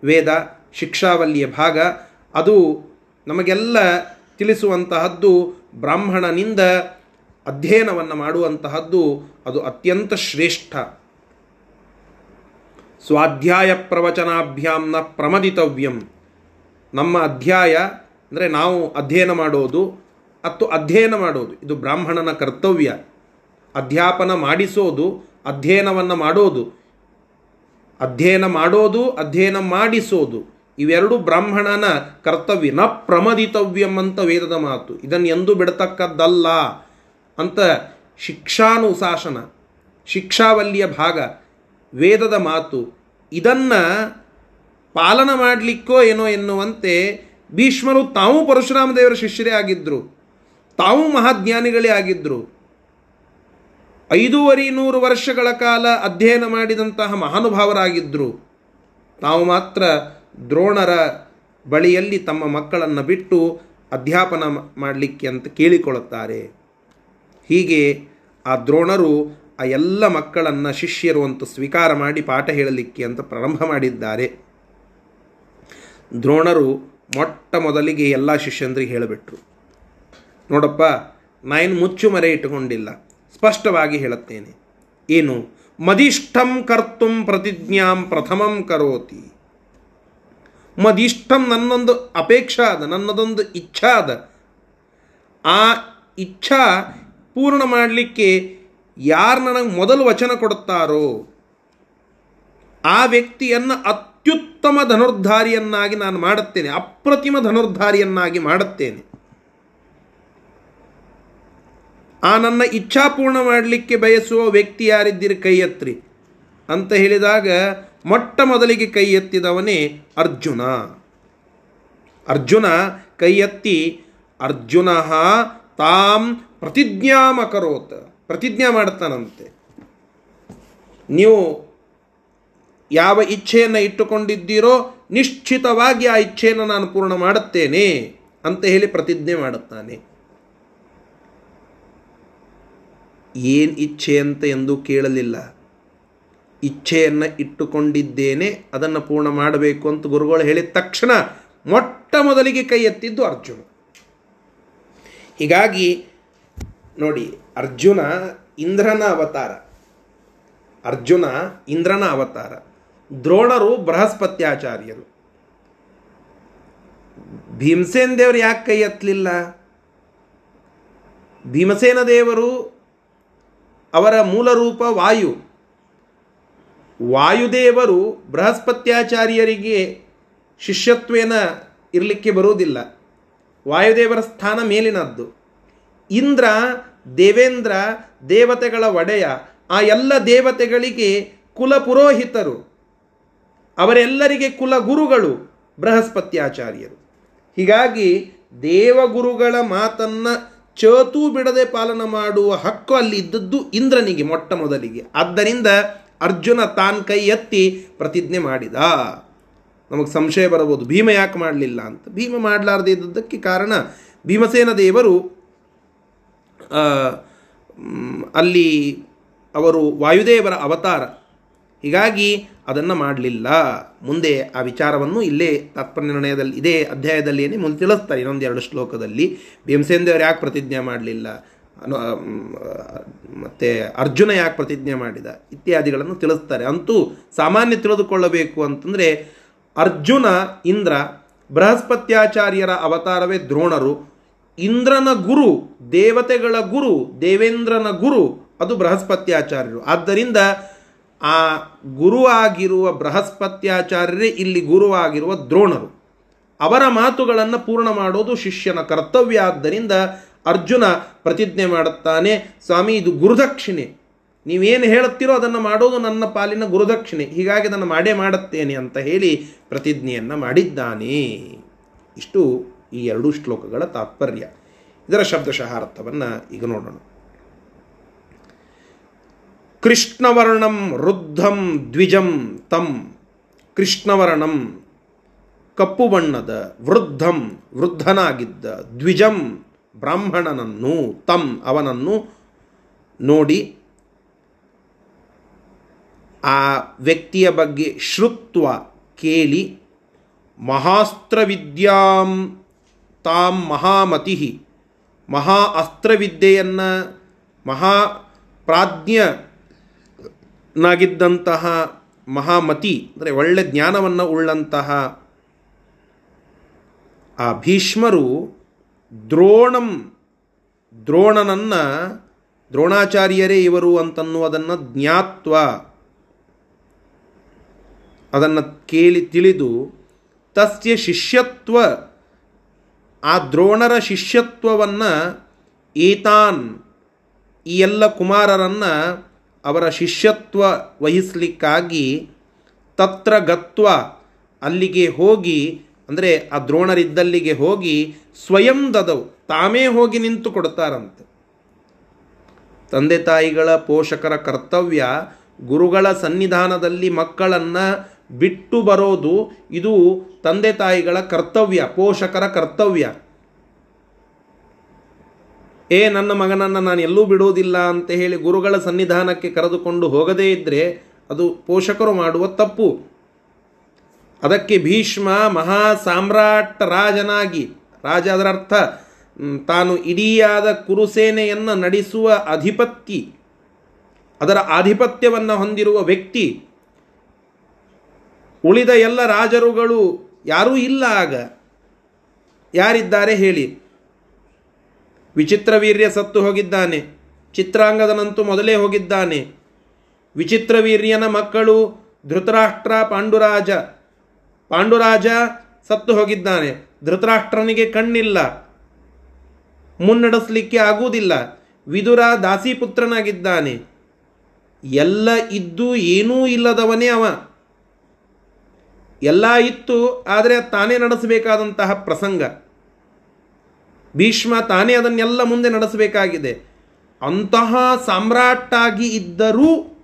Speaker 1: ವೇದ. ಶಿಕ್ಷಾವಲ್ಲಿಯ ಭಾಗ. ಅದು ನಮಗೆಲ್ಲ ತಿಳಿಸುವಂತಹದ್ದು ಬ್ರಾಹ್ಮಣನಿಂದ ಅಧ್ಯಯನವನ್ನು ಮಾಡುವಂತಹದ್ದು ಅದು ಅತ್ಯಂತ ಶ್ರೇಷ್ಠ. ಸ್ವಾಧ್ಯಾಯ ಪ್ರವಚನಾಭ್ಯಾಮ್ನ ಪ್ರಮದಿತವ್ಯಂ. ನಮ್ಮ ಅಧ್ಯಾಯ ಅಂದರೆ ನಾವು ಅಧ್ಯಯನ ಮಾಡೋದು, ಮತ್ತು ಅಧ್ಯಯನ ಮಾಡೋದು. ಇದು ಬ್ರಾಹ್ಮಣನ ಕರ್ತವ್ಯ. ಅಧ್ಯಾಪನ ಮಾಡಿಸೋದು, ಅಧ್ಯಯನವನ್ನು ಮಾಡೋದು. ಅಧ್ಯಯನ ಮಾಡೋದು, ಅಧ್ಯಯನ ಮಾಡಿಸೋದು. ಇವೆರಡು ಬ್ರಾಹ್ಮಣನ ಕರ್ತವ್ಯ. ನ ಪ್ರಮದಿತವ್ಯಂ ಅಂತ ವೇದದ ಮಾತು. ಇದನ್ನು ಎಂದೂ ಬಿಡತಕ್ಕದ್ದಲ್ಲ ಅಂತ ಶಿಕ್ಷಾನುಶಾಸನ, ಶಿಕ್ಷಾವಲ್ಲಿಯ ಭಾಗ, ವೇದದ ಮಾತು. ಇದನ್ನು ಪಾಲನ ಮಾಡಲಿಕ್ಕೋ ಏನೋ ಎನ್ನುವಂತೆ ಭೀಷ್ಮರು ತಾವು ಪರಶುರಾಮ ದೇವರ ಶಿಷ್ಯರೇ ಆಗಿದ್ದರು ತಾವು ಮಹಾಜ್ಞಾನಿಗಳೇ ಆಗಿದ್ದರು ಐದೂವರೆ ನೂರು ವರ್ಷಗಳ ಕಾಲ ಅಧ್ಯಯನ ಮಾಡಿದಂತಹ ಮಹಾನುಭಾವರಾಗಿದ್ದರು ತಾವು ಮಾತ್ರ ದ್ರೋಣರ ಬಳಿಯಲ್ಲಿ ತಮ್ಮ ಮಕ್ಕಳನ್ನು ಬಿಟ್ಟು ಅಧ್ಯಾಪನ ಮಾಡಲಿಕ್ಕೆ ಅಂತ ಕೇಳಿಕೊಳ್ಳುತ್ತಾರೆ. ಹೀಗೆ ಆ ದ್ರೋಣರು ಆ ಎಲ್ಲ ಮಕ್ಕಳನ್ನು ಶಿಷ್ಯರು ಅಂತ ಸ್ವೀಕಾರ ಮಾಡಿ ಪಾಠ ಹೇಳಲಿಕ್ಕೆ ಅಂತ ಪ್ರಾರಂಭ ಮಾಡಿದ್ದಾರೆ. ದ್ರೋಣರು ಮೊಟ್ಟ ಮೊದಲಿಗೆ ಎಲ್ಲ ಶಿಷ್ಯಂದ್ರಿಗೆ ಹೇಳಿಬಿಟ್ರು. ನೋಡಪ್ಪ ನಾನು ಮುಚ್ಚು ಮರೆ ಇಟ್ಟುಕೊಂಡಿಲ್ಲ. ಸ್ಪಷ್ಟವಾಗಿ ಹೇಳುತ್ತೇನೆ. ಏನು, ಮದಿಷ್ಠಂ ಕರ್ತುಂ ಪ್ರತಿಜ್ಞಾಂ ಪ್ರಥಮಂ ಕರೋತಿ. ಮದಿಷ್ಟಂ ನನ್ನೊಂದು ಅಪೇಕ್ಷಾ ಅದ ನನ್ನದೊಂದು ಇಚ್ಛಾ ಅದ ಆ ಇಚ್ಛಾ ಪೂರ್ಣ ಮಾಡಲಿಕ್ಕೆ ಯಾರು ನನಗೆ ಮೊದಲು ವಚನ ಕೊಡುತ್ತಾರೋ, ಆ ವ್ಯಕ್ತಿಯನ್ನು ಅತ್ಯುತ್ತಮ ಧನುರ್ಧಾರಿಯನ್ನಾಗಿ ನಾನು ಮಾಡುತ್ತೇನೆ, ಅಪ್ರತಿಮ ಧನುರ್ಧಾರಿಯನ್ನಾಗಿ ಮಾಡುತ್ತೇನೆ. ಆ ನನ್ನ ಇಚ್ಛಾ ಪೂರ್ಣ ಮಾಡಲಿಕ್ಕೆ ಬಯಸುವ ವ್ಯಕ್ತಿ ಯಾರಿದ್ದೀರಿ ಕೈ ಅಂತ ಹೇಳಿದಾಗ ಮೊಟ್ಟ ಮೊದಲಿಗೆ ಕೈ ಎತ್ತಿದವನೇ ಅರ್ಜುನ. ಅರ್ಜುನ ಕೈ ಎತ್ತಿ, ಅರ್ಜುನ, ತಾಂ ಪ್ರತಿಜ್ಞಾಮಕರೋತ್. ಪ್ರತಿಜ್ಞಾ ಮಾಡ್ತಾನಂತೆ. ನೀವು ಯಾವ ಇಚ್ಛೆಯನ್ನು ಇಟ್ಟುಕೊಂಡಿದ್ದೀರೋ, ನಿಶ್ಚಿತವಾಗಿ ಆ ಇಚ್ಛೆಯನ್ನು ನಾನು ಪೂರ್ಣ ಮಾಡುತ್ತೇನೆ ಅಂತ ಹೇಳಿ ಪ್ರತಿಜ್ಞೆ ಮಾಡುತ್ತಾನೆ. ಏನು ಇಚ್ಛೆ ಅಂತ ಎಂದು ಕೇಳಲಿಲ್ಲ. ಇಚ್ಛೆಯನ್ನು ಇಟ್ಟುಕೊಂಡಿದ್ದೇನೆ, ಅದನ್ನು ಪೂರ್ಣ ಮಾಡಬೇಕು ಅಂತ ಗುರುಗಳು ಹೇಳಿದ ತಕ್ಷಣ ಮೊಟ್ಟ ಮೊದಲಿಗೆ ಕೈ ಎತ್ತಿದ್ದು ಅರ್ಜುನ. ಹೀಗಾಗಿ ನೋಡಿ, ಅರ್ಜುನ ಇಂದ್ರನ ಅವತಾರ. ಅರ್ಜುನ ಇಂದ್ರನ ಅವತಾರ. ದ್ರೋಣರು ಬೃಹಸ್ಪತ್ಯಾಚಾರ್ಯರು. ಭೀಮಸೇನ ದೇವರು ಯಾಕೆ ಕೈ ಎತ್ತಲಿಲ್ಲ? ಭೀಮಸೇನ ದೇವರು ಅವರ ಮೂಲ ರೂಪ ವಾಯು. ವಾಯುದೇವರು ಬೃಹಸ್ಪತ್ಯಾಚಾರ್ಯರಿಗೆ ಶಿಷ್ಯತ್ವೇನ ಇರಲಿಕ್ಕೆ ಬರುವುದಿಲ್ಲ. ವಾಯುದೇವರ ಸ್ಥಾನ ಮೇಲಿನದ್ದು. ಇಂದ್ರ, ದೇವೇಂದ್ರ, ದೇವತೆಗಳ ಒಡೆಯ, ಆ ಎಲ್ಲ ದೇವತೆಗಳಿಗೆ ಕುಲ ಪುರೋಹಿತರು. ಅವರೆಲ್ಲರಿಗೆ ಕುಲ ಗುರುಗಳು ಬೃಹಸ್ಪತ್ಯಾಚಾರ್ಯರು. ಹೀಗಾಗಿ ದೇವಗುರುಗಳ ಮಾತನ್ನು ಚೇತೂ ಬಿಡದೆ ಪಾಲನ ಮಾಡುವ ಹಕ್ಕು ಅಲ್ಲಿ ಇದ್ದದ್ದು ಇಂದ್ರನಿಗೆ ಮೊಟ್ಟ ಮೊದಲಿಗೆ. ಆದ್ದರಿಂದ ಅರ್ಜುನ ತಾನ್ ಕೈ ಎತ್ತಿ ಪ್ರತಿಜ್ಞೆ ಮಾಡಿದ. ನಮಗೆ ಸಂಶಯ ಬರಬಹುದು. ಭೀಮ ಯಾಕೆ ಮಾಡಲಿಲ್ಲ ಅಂತ. ಭೀಮ ಮಾಡಲಾರದೇ ಇದ್ದದ್ದಕ್ಕೆ ಕಾರಣ ಭೀಮಸೇನ ದೇವರು ಅಲ್ಲಿ ಅವರು ವಾಯುದೇವರ ಅವತಾರ. ಹೀಗಾಗಿ ಅದನ್ನು ಮಾಡಲಿಲ್ಲ. ಮುಂದೆ ಆ ವಿಚಾರವನ್ನು ಇಲ್ಲೇ ತಾತ್ಪರ್ಯ ನಿರ್ಣಯದಲ್ಲಿ, ಇದೇ ಅಧ್ಯಾಯದಲ್ಲಿ ಮುಂದೆ ತಿಳಿಸ್ತಾರೆ ಇನ್ನೊಂದು ಎರಡು ಶ್ಲೋಕದಲ್ಲಿ. ಭೀಮಸೇನ ದೇವರು ಯಾಕೆ ಪ್ರತಿಜ್ಞೆ ಮಾಡಲಿಲ್ಲ? ಮತ್ತು ಅರ್ಜುನ ಯಾಕೆ ಪ್ರತಿಜ್ಞೆ ಮಾಡಿದ ಇತ್ಯಾದಿಗಳನ್ನು ತಿಳಿಸ್ತಾರೆ. ಅಂತೂ ಸಾಮಾನ್ಯ ತಿಳಿದುಕೊಳ್ಳಬೇಕು ಅಂತಂದರೆ ಅರ್ಜುನ, ಇಂದ್ರ, ಬೃಹಸ್ಪತ್ಯಾಚಾರ್ಯರ ಅವತಾರವೇ ದ್ರೋಣರು. ಇಂದ್ರನ ಗುರು, ದೇವತೆಗಳ ಗುರು, ದೇವೇಂದ್ರನ ಗುರು, ಅದು ಬೃಹಸ್ಪತ್ಯಾಚಾರ್ಯರು. ಆದ್ದರಿಂದ ಆ ಗುರುವಾಗಿರುವ ಬೃಹಸ್ಪತ್ಯಾಚಾರ್ಯರೇ ಇಲ್ಲಿ ಗುರುವಾಗಿರುವ ದ್ರೋಣರು. ಅವರ ಮಾತುಗಳನ್ನು ಪೂರ್ಣ ಮಾಡೋದು ಶಿಷ್ಯನ ಕರ್ತವ್ಯ. ಆದ್ದರಿಂದ ಅರ್ಜುನ ಪ್ರತಿಜ್ಞೆ ಮಾಡುತ್ತಾನೆ, ಸ್ವಾಮಿ ಇದು ಗುರುದಕ್ಷಿಣೆ. ನೀವೇನು ಹೇಳುತ್ತೀರೋ ಅದನ್ನು ಮಾಡೋದು ನನ್ನ ಪಾಲಿನ ಗುರುದಕ್ಷಿಣೆ. ಹೀಗಾಗಿ ಅದನ್ನು ಮಾಡೇ ಮಾಡುತ್ತೇನೆ ಅಂತ ಹೇಳಿ ಪ್ರತಿಜ್ಞೆಯನ್ನು ಮಾಡಿದ್ದಾನೆ. ಇಷ್ಟು ಈ ಎರಡೂ ಶ್ಲೋಕಗಳ ತಾತ್ಪರ್ಯ. ಇದರ ಶಬ್ದಶಃ ಅರ್ಥವನ್ನು ಈಗ ನೋಡೋಣ. ಕೃಷ್ಣವರ್ಣಂ ವೃದ್ಧಂ ದ್ವಿಜಂ ತಂ. ಕೃಷ್ಣವರ್ಣಂ ಕಪ್ಪು ಬಣ್ಣದ, ವೃದ್ಧಂ ವೃದ್ಧನಾಗಿದ್ದ, ದ್ವಿಜಂ ಬ್ರಾಹ್ಮಣನನ್ನು ತಂ ಅವನನ್ನು ನೋಡಿ ಆ ವ್ಯಕ್ತಿಯ ಬಗ್ಗೆ ಶ್ರುತ್ವ ಕೇಳಿ, ಮಹಾಸ್ತ್ರವಿದ್ಯಾಂ ತಾಂ ಮಹಾಮತಿ, ಮಹಾ ಅಸ್ತ್ರವಿದ್ಯೆಯನ್ನು ಮಹಾ ಪ್ರಾಜ್ಞನಾಗಿದ್ದಂತಹ ಮಹಾಮತಿ, ಅಂದರೆ ಒಳ್ಳೆ ಜ್ಞಾನವನ್ನು ಉಳ್ಳಂತಹ ಆ ಭೀಷ್ಮರು ದ್ರೋಣಂ, ದ್ರೋಣನನ್ನು ದ್ರೋಣಾಚಾರ್ಯರೇ ಇವರು ಅಂತನ್ನುವುದನ್ನು ಜ್ಞಾತ್ವ, ಅದನ್ನು ಕೇಳಿ ತಿಳಿದು ತಸ್ಯ ಶಿಷ್ಯತ್ವ, ಆ ದ್ರೋಣರ ಶಿಷ್ಯತ್ವವನ್ನು ಏತಾನ್, ಈ ಎಲ್ಲ ಕುಮಾರರನ್ನು ಅವರ ಶಿಷ್ಯತ್ವ ವಹಿಸಲಿಕ್ಕಾಗಿ ತತ್ರ ಗತ್ವ ಅಲ್ಲಿಗೆ ಹೋಗಿ ಅಂದರೆ ಆ ದ್ರೋಣರಿದ್ದಲ್ಲಿಗೆ ಹೋಗಿ ಸ್ವಯಂ ದದವು. ತಾಮೇ ಹೋಗಿ ನಿಂತು ಕೊಡ್ತಾರಂತೆ. ತಂದೆ ತಾಯಿಗಳ ಪೋಷಕರ ಕರ್ತವ್ಯ ಗುರುಗಳ ಸನ್ನಿಧಾನದಲ್ಲಿ ಮಕ್ಕಳನ್ನು ಬಿಟ್ಟು ಬರೋದು, ಇದು ತಂದೆ ತಾಯಿಗಳ ಕರ್ತವ್ಯ, ಪೋಷಕರ ಕರ್ತವ್ಯ. ಏ, ನನ್ನ ಮಗನನ್ನು ನಾನು ಎಲ್ಲೂ ಬಿಡುವುದಿಲ್ಲ ಅಂತ ಹೇಳಿ ಗುರುಗಳ ಸನ್ನಿಧಾನಕ್ಕೆ ಕರೆದುಕೊಂಡು ಹೋಗದೇ ಇದ್ದರೆ ಅದು ಪೋಷಕರು ಮಾಡುವ ತಪ್ಪು. ಅದಕ್ಕೆ ಭೀಷ್ಮ ಮಹಾ ಸಾಮ್ರಾಟ್ ರಾಜನಾಗಿ, ರಾಜ ಅದರರ್ಥ ತಾನು ಇಡೀಯಾದ ಕುರುಸೇನೆಯನ್ನು ನಡೆಸುವ ಅಧಿಪತಿ ಅದರ ಆಧಿಪತ್ಯವನ್ನು ಹೊಂದಿರುವ ವ್ಯಕ್ತಿ. ಉಳಿದ ಎಲ್ಲ ರಾಜರುಗಳು ಯಾರೂ ಇಲ್ಲ ಆಗ. ಯಾರಿದ್ದಾರೆ ಹೇಳಿ. ವಿಚಿತ್ರ ವೀರ್ಯ ಸತ್ತು ಹೋಗಿದ್ದಾನೆ. ಚಿತ್ರಾಂಗದನಂತೂ ಮೊದಲೇ ಹೋಗಿದ್ದಾನೆ. ವಿಚಿತ್ರ ವೀರ್ಯನ ಮಕ್ಕಳು ಧೃತರಾಷ್ಟ್ರ ಪಾಂಡುರಾಜ. ಪಾಂಡುರಾಜ ಸತ್ತು ಹೋಗಿದ್ದಾನೆ. ಧೃತರಾಷ್ಟ್ರನಿಗೆ ಕಣ್ಣಿಲ್ಲ. ಮುನ್ನಡೆಸಲಿಕ್ಕೆ ಆಗುವುದಿಲ್ಲ. ವಿದುರ ದಾಸಿಪುತ್ರನಾಗಿದ್ದಾನೆ. ಎಲ್ಲ ಇದ್ದು ಏನೂ ಇಲ್ಲದವನೇ ಅವ. ಎಲ್ಲ ಇತ್ತು, ಆದರೆ ತಾನೇ ನಡೆಸಬೇಕಾದಂತಹ ಪ್ರಸಂಗ. ಭೀಷ್ಮ ತಾನೇ ಅದನ್ನೆಲ್ಲ ಮುಂದೆ ನಡೆಸಬೇಕಾಗಿದೆ. ಅಂತಹ ಸಾಮ್ರಾಟಾಗಿ ಇದ್ದರೂ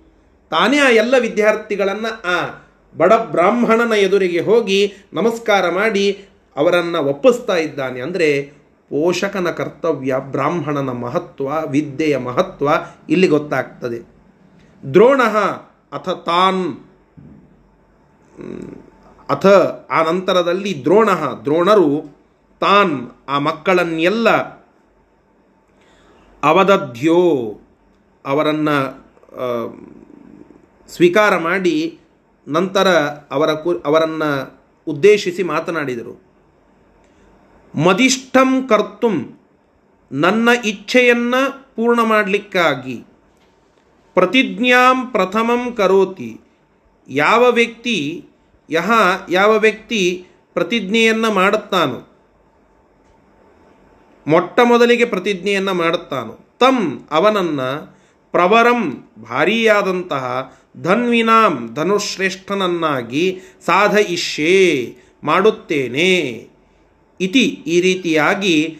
Speaker 1: ತಾನೇ ಆ ಎಲ್ಲ ವಿದ್ಯಾರ್ಥಿಗಳನ್ನು, ಆ ಬಡ ಬ್ರಾಹ್ಮಣನ ಎದುರಿಗೆ ಹೋಗಿ ನಮಸ್ಕಾರ ಮಾಡಿ ಅವರನ್ನು ಒಪ್ಪಿಸ್ತಾ ಇದ್ದಾನೆ. ಅಂದರೆ ಪೋಷಕನ ಕರ್ತವ್ಯ, ಬ್ರಾಹ್ಮಣನ ಮಹತ್ವ, ವಿದ್ಯೆಯ ಮಹತ್ವ ಇಲ್ಲಿ ಗೊತ್ತಾಗ್ತದೆ. ದ್ರೋಣ ಅಥ ತಾನ್ ಅಥ ಆ ನಂತರದಲ್ಲಿ ದ್ರೋಣ, ದ್ರೋಣರು ತಾನ್ ಆ ಮಕ್ಕಳನ್ನೆಲ್ಲ ಅವದಧ್ಯೋ ಅವರನ್ನು ಸ್ವೀಕಾರ ಮಾಡಿ ನಂತರ ಅವರ ಕು, ಅವರನ್ನು ಉದ್ದೇಶಿಸಿ ಮಾತನಾಡಿದರು. ಮದಿಷ್ಠಂ ಕರ್ತುಂ, ನನ್ನ ಇಚ್ಛೆಯನ್ನು ಪೂರ್ಣ ಮಾಡಲಿಕ್ಕಾಗಿ ಪ್ರತಿಜ್ಞಾಂ ಪ್ರಥಮಂ ಕರೋತಿ. ಯಾವ ವ್ಯಕ್ತಿ, ಯಹ, ಯಾವ ವ್ಯಕ್ತಿ ಪ್ರತಿಜ್ಞೆಯನ್ನು ಮಾಡುತ್ತಾನೋ, ಮೊಟ್ಟ ಮೊದಲಿಗೆ ಪ್ರತಿಜ್ಞೆಯನ್ನು ಮಾಡುತ್ತಾನೋ ತಮ್ ಅವನನ್ನು ಪ್ರವರಂ ಭಾರೀಯಾದಂತಹ ಧನ್ವಿನಾಂ ಧನುಶ್ರೇಷ್ಠನನ್ನಾಗಿ ಸಾಧಯಿಷ್ಯೇ ಮಾಡುತ್ತೇನೆ. ಇತಿ ಈ ರೀತಿಯಾಗಿ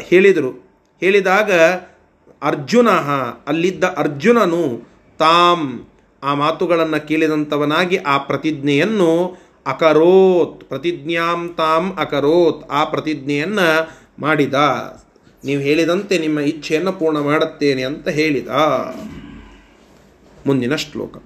Speaker 1: ಹೇಳಿದರು. ಹೇಳಿದಾಗ ಅರ್ಜುನ, ಅಲ್ಲಿದ್ದ ಅರ್ಜುನನು ತಾಂ ಆ ಮಾತುಗಳನ್ನು ಕೇಳಿದಂಥವನಾಗಿ ಆ ಪ್ರತಿಜ್ಞೆಯನ್ನು ಅಕರೋತ್, ಪ್ರತಿಜ್ಞಾಂ ತಾಂ ಅಕರೋತ್, ಆ ಪ್ರತಿಜ್ಞೆಯನ್ನು ಮಾಡಿದ. ನೀವು ಹೇಳಿದಂತೆ ನಿಮ್ಮ ಇಚ್ಛೆಯನ್ನು ಪೂರ್ಣ ಮಾಡುತ್ತೇನೆ ಅಂತ ಹೇಳಿದ. ಮುಂದಿನ ಶ್ಲೋಕ.